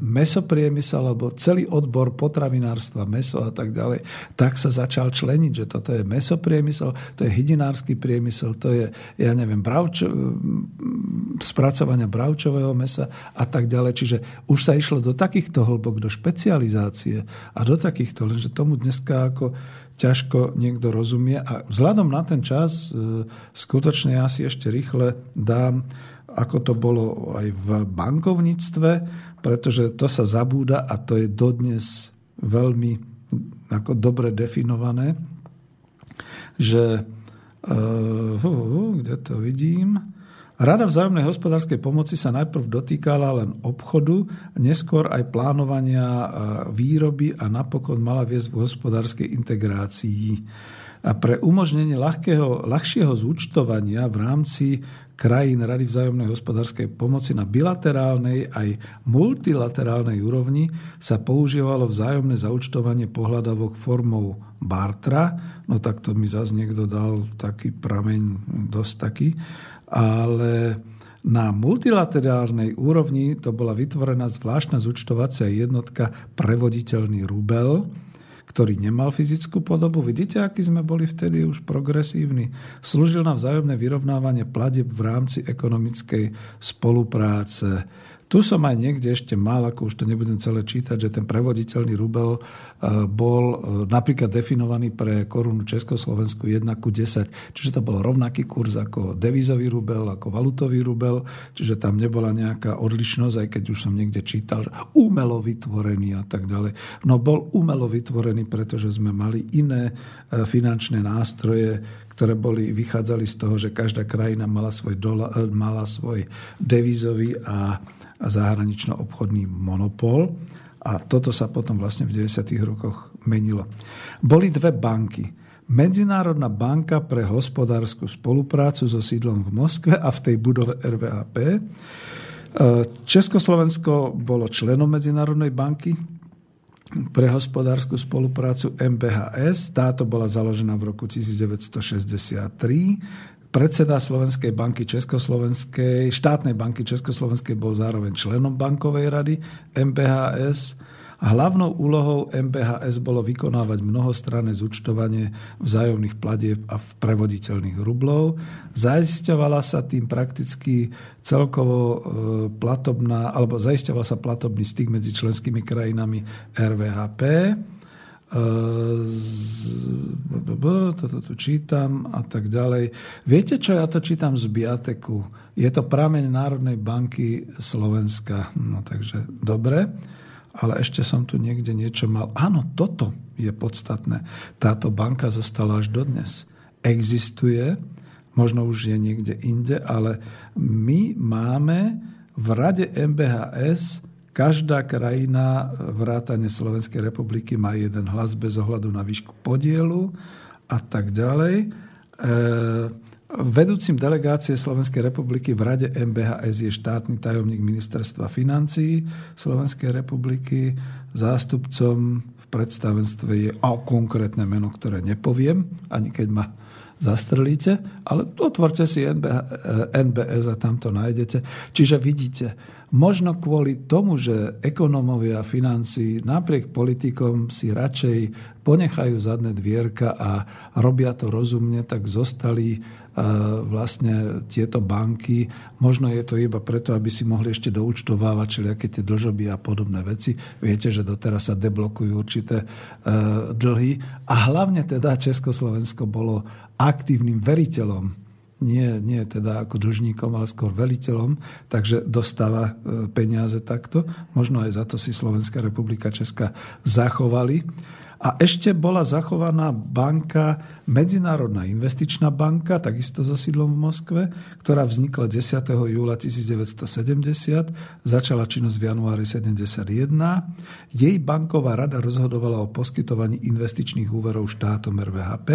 mesopriemysel alebo celý odbor potravinárstva, meso a tak ďalej, tak sa začal členiť, že toto je mesopriemysel, to je hydinársky priemysel, to je, ja neviem, bravčo, spracovania bravčového mesa a tak ďalej. Čiže už sa išlo do takýchto hlbok, do špecializácie a do takýchto, lenže tomu dneska ako ťažko niekto rozumie. A vzhľadom na ten čas, e, skutočne ja si ešte rýchle dám, ako to bolo aj v bankovníctve, pretože to sa zabúda a to je dodnes veľmi ako dobre definované, že uh, uh, kde to vidím, Rada vzájomnej hospodárskej pomoci sa najprv dotýkala len obchodu, neskôr aj plánovania výroby a napokon mala viesť v hospodárskej integrácii. A pre umožnenie ľahkého, ľahšieho zúčtovania v rámci krajín Rady vzájomnej hospodárskej pomoci na bilaterálnej aj multilaterálnej úrovni sa používalo vzájomné zaučtovanie pohľadavok formou bartra. No tak to mi zase niekto dal taký prameň dosť taký ale Na multilaterálnej úrovni to bola vytvorená zvláštna zúčtovacia jednotka prevoditeľný rubel, ktorý nemal fyzickú podobu. Vidíte, aký sme boli vtedy už progresívni. Slúžil na vzájomné vyrovnávanie pladeb v rámci ekonomickej spolupráce. Tu som aj niekde ešte mal, ako už to nebudem celé čítať, že ten prevoditeľný rubel e, bol e, napríklad definovaný pre korunu Československu 1 ku 10. Čiže to bol rovnaký kurz ako devizový rubel, ako valutový rubel, čiže tam nebola nejaká odlišnosť, aj keď už som niekde čítal, že umelo vytvorený a tak ďalej. No bol umelo vytvorený, pretože sme mali iné e, finančné nástroje, ktoré boli, vychádzali z toho, že každá krajina mala svoj, dola, mala svoj devizový a zahranično-obchodný monopol a toto sa potom vlastne v 90. rokoch menilo. Boli dve banky. Medzinárodná banka pre hospodárskú spoluprácu so sídlom v Moskve a v tej budove RVAP. E, Československo bolo členom Medzinárodnej banky pre hospodárskú spoluprácu MBHS. Táto bola založená v roku 1963 Predseda Slovenskej banky Československej, štátnej banky Československej bol zároveň členom bankovej rady MBHS hlavnou úlohou MBHS bolo vykonávať mnohostranné zúčtovanie vzájomných platieb a prevoditeľných rublov. Zaisťovala sa tým prakticky celkovo e, platobná, alebo zaisťoval sa platobný styk medzi členskými krajinami RVHP toto tu čítam a tak ďalej. Viete čo, ja to čítam z Biateku. Je to prameň Národnej banky Slovenska. No takže dobre, ale ešte som tu niekde niečo mal. Áno, toto je podstatné. Táto banka zostala až dodnes. Existuje, možno už je niekde inde, ale my máme v rade MBHS Každá krajina vrátane Slovenskej republiky má jeden hlas bez ohľadu na výšku podielu a tak ďalej. E, vedúcim delegácie Slovenskej republiky v Rade MBHS je štátny tajomník ministerstva financí Slovenskej republiky. Zástupcom v predstavenstve je a konkrétne meno, ktoré nepoviem, ani keď ma zastrelíte, ale otvorte si NBS a tam to nájdete. Čiže vidíte, Možno kvôli tomu, že ekonómovia financí napriek politikom si radšej ponechajú zadné dvierka a robia to rozumne, tak zostali vlastne tieto banky. Možno je to iba preto, aby si mohli ešte doučtovávať všelijaké tie dlžoby a podobné veci. Viete, že doteraz sa deblokujú určité e, dlhy. A hlavne teda Československo bolo aktívnym veriteľom nie, nie teda ako dlžníkom, ale skôr veliteľom, takže dostáva e, peniaze takto. Možno aj za to si Slovenská republika Česká zachovali. A ešte bola zachovaná banka, Medzinárodná investičná banka, takisto so sídlom v Moskve, ktorá vznikla 10. júla 1970, začala činnosť v januári 71. Jej banková rada rozhodovala o poskytovaní investičných úverov štátom RVHP,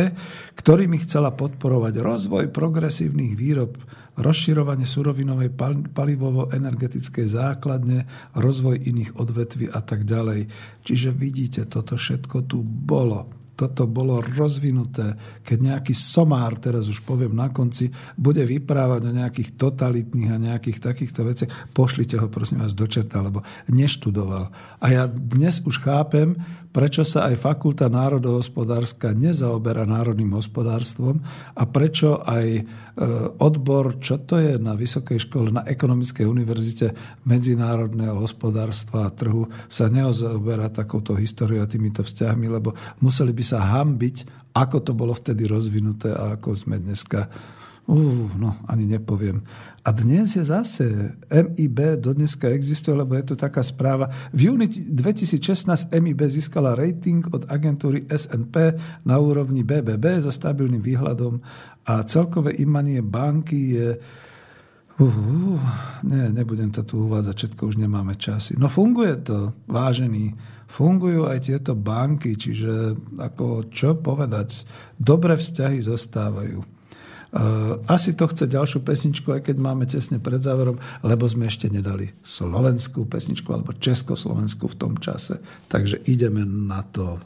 ktorými chcela podporovať rozvoj progresívnych výrob rozširovanie surovinovej palivovo-energetickej základne, rozvoj iných odvetví a tak ďalej. Čiže vidíte, toto všetko tu bolo toto bolo rozvinuté, keď nejaký somár, teraz už poviem na konci, bude vyprávať o nejakých totalitných a nejakých takýchto veciach, pošlite ho prosím vás do čerta, lebo neštudoval. A ja dnes už chápem, prečo sa aj Fakulta národohospodárska nezaoberá národným hospodárstvom a prečo aj e, odbor, čo to je na Vysokej škole, na Ekonomickej univerzite medzinárodného hospodárstva a trhu sa neozaoberá takouto históriou a týmito vzťahmi, lebo museli by sa hambiť, ako to bolo vtedy rozvinuté a ako sme dneska Uh, no, ani nepoviem. A dnes je zase MIB, do dneska existuje, lebo je to taká správa. V júni 2016 MIB získala rating od agentúry SNP na úrovni BBB so stabilným výhľadom a celkové imanie banky je Uh, uh, nie, nebudem to tu uvádzať, všetko už nemáme časy. No funguje to, vážený. Fungujú aj tieto banky, čiže ako čo povedať, dobré vzťahy zostávajú. Eh, asi to chce ďalšiu pesničku, aj keď máme tesne pred záverom, lebo sme ešte nedali slovenskú pesničku alebo československú v tom čase. Takže ideme na to.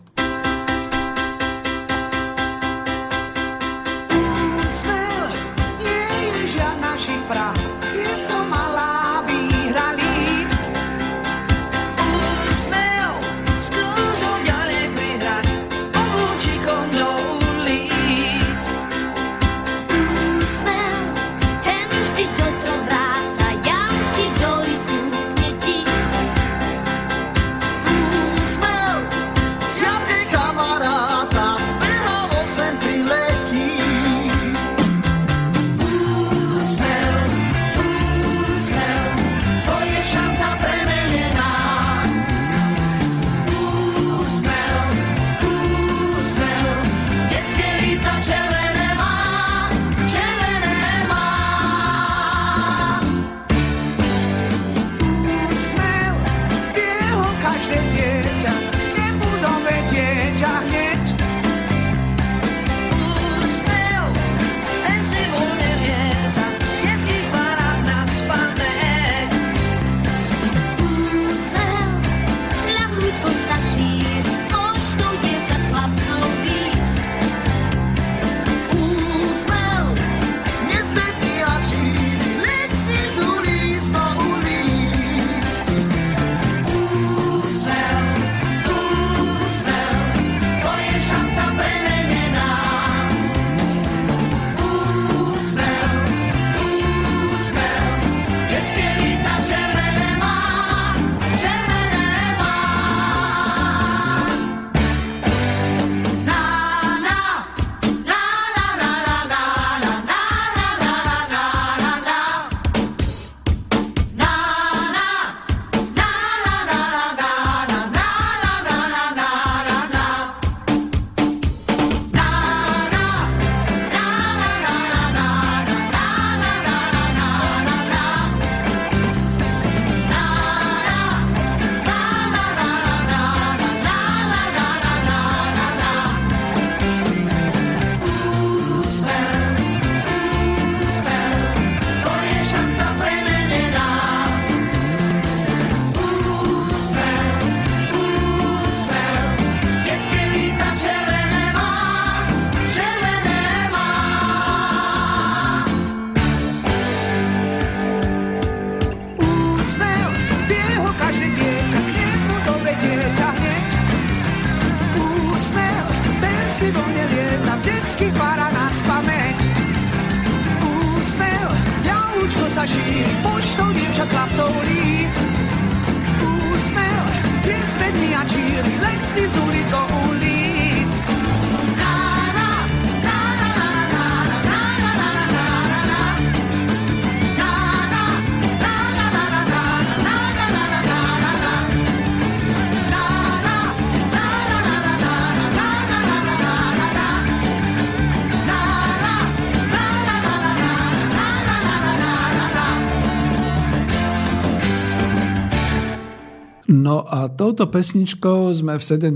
A touto pesničkou sme v 70.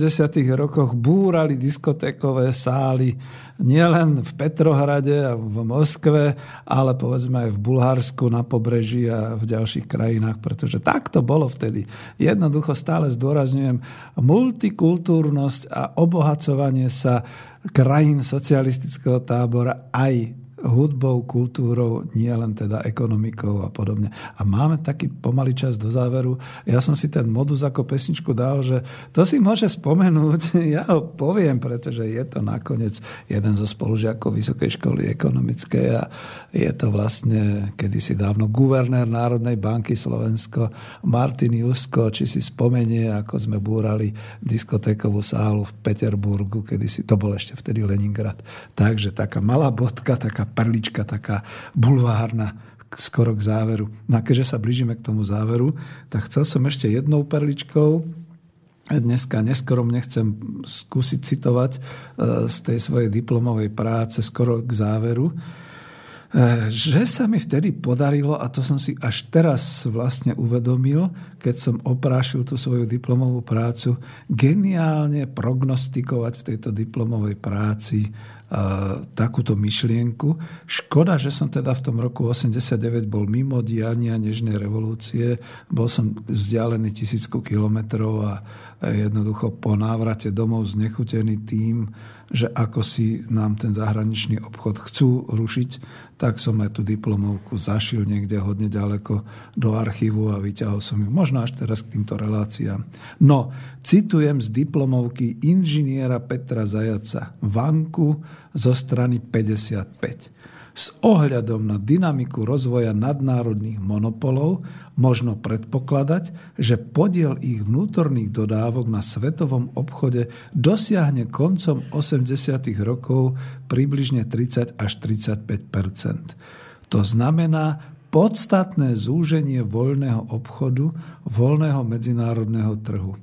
rokoch búrali diskotékové sály nielen v Petrohrade a v Moskve, ale povedzme aj v Bulharsku, na pobreží a v ďalších krajinách, pretože tak to bolo vtedy. Jednoducho stále zdôrazňujem multikultúrnosť a obohacovanie sa krajín socialistického tábora aj hudbou, kultúrou, nie len teda ekonomikou a podobne. A máme taký pomalý čas do záveru. Ja som si ten modus ako pesničku dal, že to si môže spomenúť, ja ho poviem, pretože je to nakoniec jeden zo spolužiakov Vysokej školy ekonomickej a je to vlastne kedysi dávno guvernér Národnej banky Slovensko Martin Jusko, či si spomenie, ako sme búrali diskotékovú sálu v Peterburgu, kedysi to bol ešte vtedy Leningrad. Takže taká malá bodka, taká perlička, taká bulvárna skoro k záveru. No a keďže sa blížime k tomu záveru, tak chcel som ešte jednou perličkou dneska neskoromne chcem skúsiť citovať e, z tej svojej diplomovej práce skoro k záveru, e, že sa mi vtedy podarilo, a to som si až teraz vlastne uvedomil, keď som oprášil tú svoju diplomovú prácu, geniálne prognostikovať v tejto diplomovej práci takúto myšlienku. Škoda, že som teda v tom roku 89 bol mimo diania Nežnej revolúcie. Bol som vzdialený tisícku kilometrov a jednoducho po návrate domov znechutený tým, že ako si nám ten zahraničný obchod chcú rušiť, tak som aj tú diplomovku zašil niekde hodne ďaleko do archívu a vyťahol som ju možno až teraz k týmto reláciám. No, citujem z diplomovky inžiniera Petra Zajaca Vanku zo strany 55. S ohľadom na dynamiku rozvoja nadnárodných monopolov možno predpokladať, že podiel ich vnútorných dodávok na svetovom obchode dosiahne koncom 80. rokov približne 30 až 35% To znamená podstatné zúženie voľného obchodu, voľného medzinárodného trhu.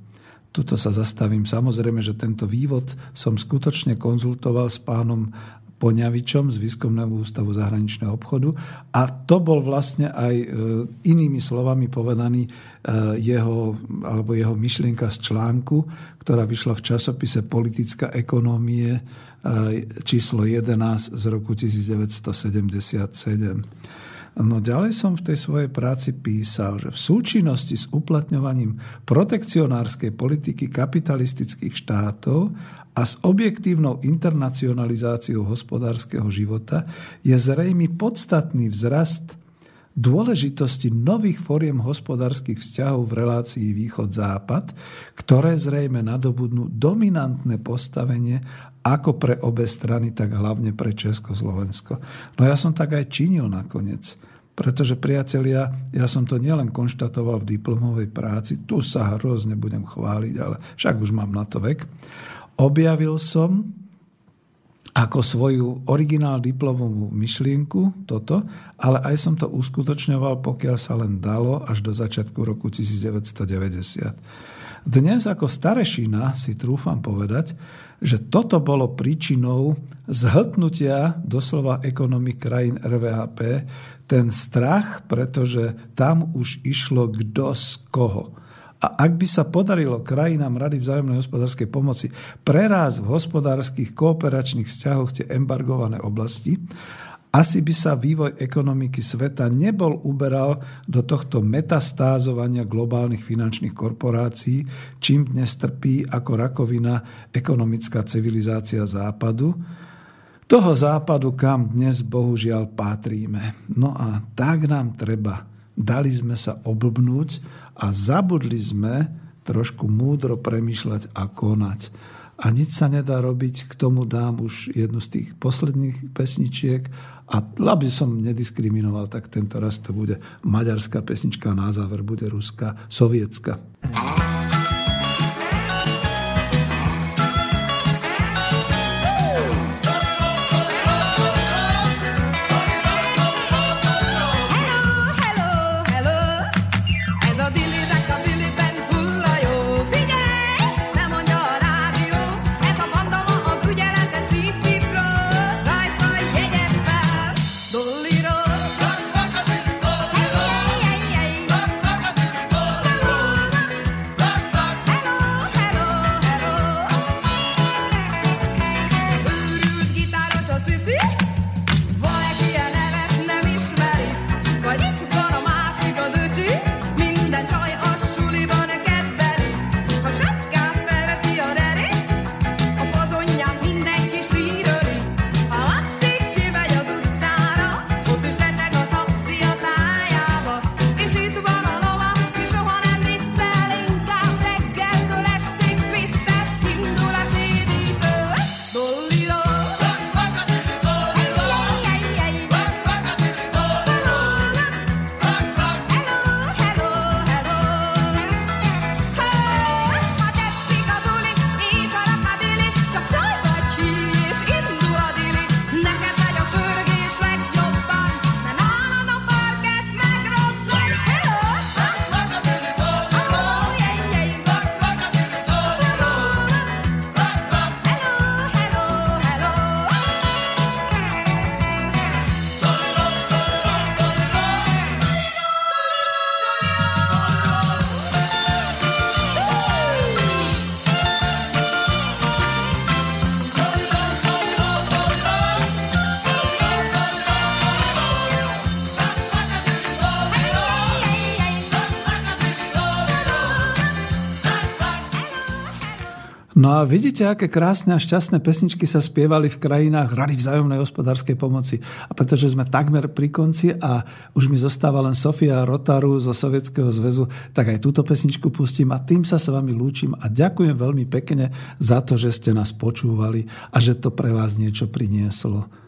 Tuto sa zastavím. Samozrejme, že tento vývod som skutočne konzultoval s pánom Poňavičom z Výskumného ústavu zahraničného obchodu a to bol vlastne aj e, inými slovami povedaný e, jeho, alebo jeho myšlienka z článku, ktorá vyšla v časopise Politická ekonómie e, číslo 11 z roku 1977. No ďalej som v tej svojej práci písal, že v súčinnosti s uplatňovaním protekcionárskej politiky kapitalistických štátov a s objektívnou internacionalizáciou hospodárskeho života je zrejmy podstatný vzrast dôležitosti nových foriem hospodárskych vzťahov v relácii východ-západ, ktoré zrejme nadobudnú dominantné postavenie ako pre obe strany, tak hlavne pre Československo. No ja som tak aj činil nakoniec. Pretože, priatelia, ja som to nielen konštatoval v diplomovej práci, tu sa hrozne budem chváliť, ale však už mám na to vek. Objavil som ako svoju originál diplomovú myšlienku toto, ale aj som to uskutočňoval, pokiaľ sa len dalo, až do začiatku roku 1990. Dnes ako starešina si trúfam povedať, že toto bolo príčinou zhltnutia doslova ekonomik krajín RVHP, ten strach, pretože tam už išlo kto z koho a ak by sa podarilo krajinám Rady vzájomnej hospodárskej pomoci preraz v hospodárskych kooperačných vzťahoch tie embargované oblasti, asi by sa vývoj ekonomiky sveta nebol uberal do tohto metastázovania globálnych finančných korporácií, čím dnes trpí ako rakovina ekonomická civilizácia západu, toho západu, kam dnes bohužiaľ patríme. No a tak nám treba. Dali sme sa oblbnúť a zabudli sme trošku múdro premyšľať a konať. a nič sa nedá robiť. K tomu dám už jednu z tých posledných pesničiek a aby som nediskriminoval, tak tento raz to bude maďarská pesnička a na záver bude ruská, sovietská. No vidíte, aké krásne a šťastné pesničky sa spievali v krajinách Rady vzájomnej hospodárskej pomoci. A pretože sme takmer pri konci a už mi zostáva len Sofia Rotaru zo Sovietskeho zväzu, tak aj túto pesničku pustím a tým sa s vami lúčim a ďakujem veľmi pekne za to, že ste nás počúvali a že to pre vás niečo prinieslo.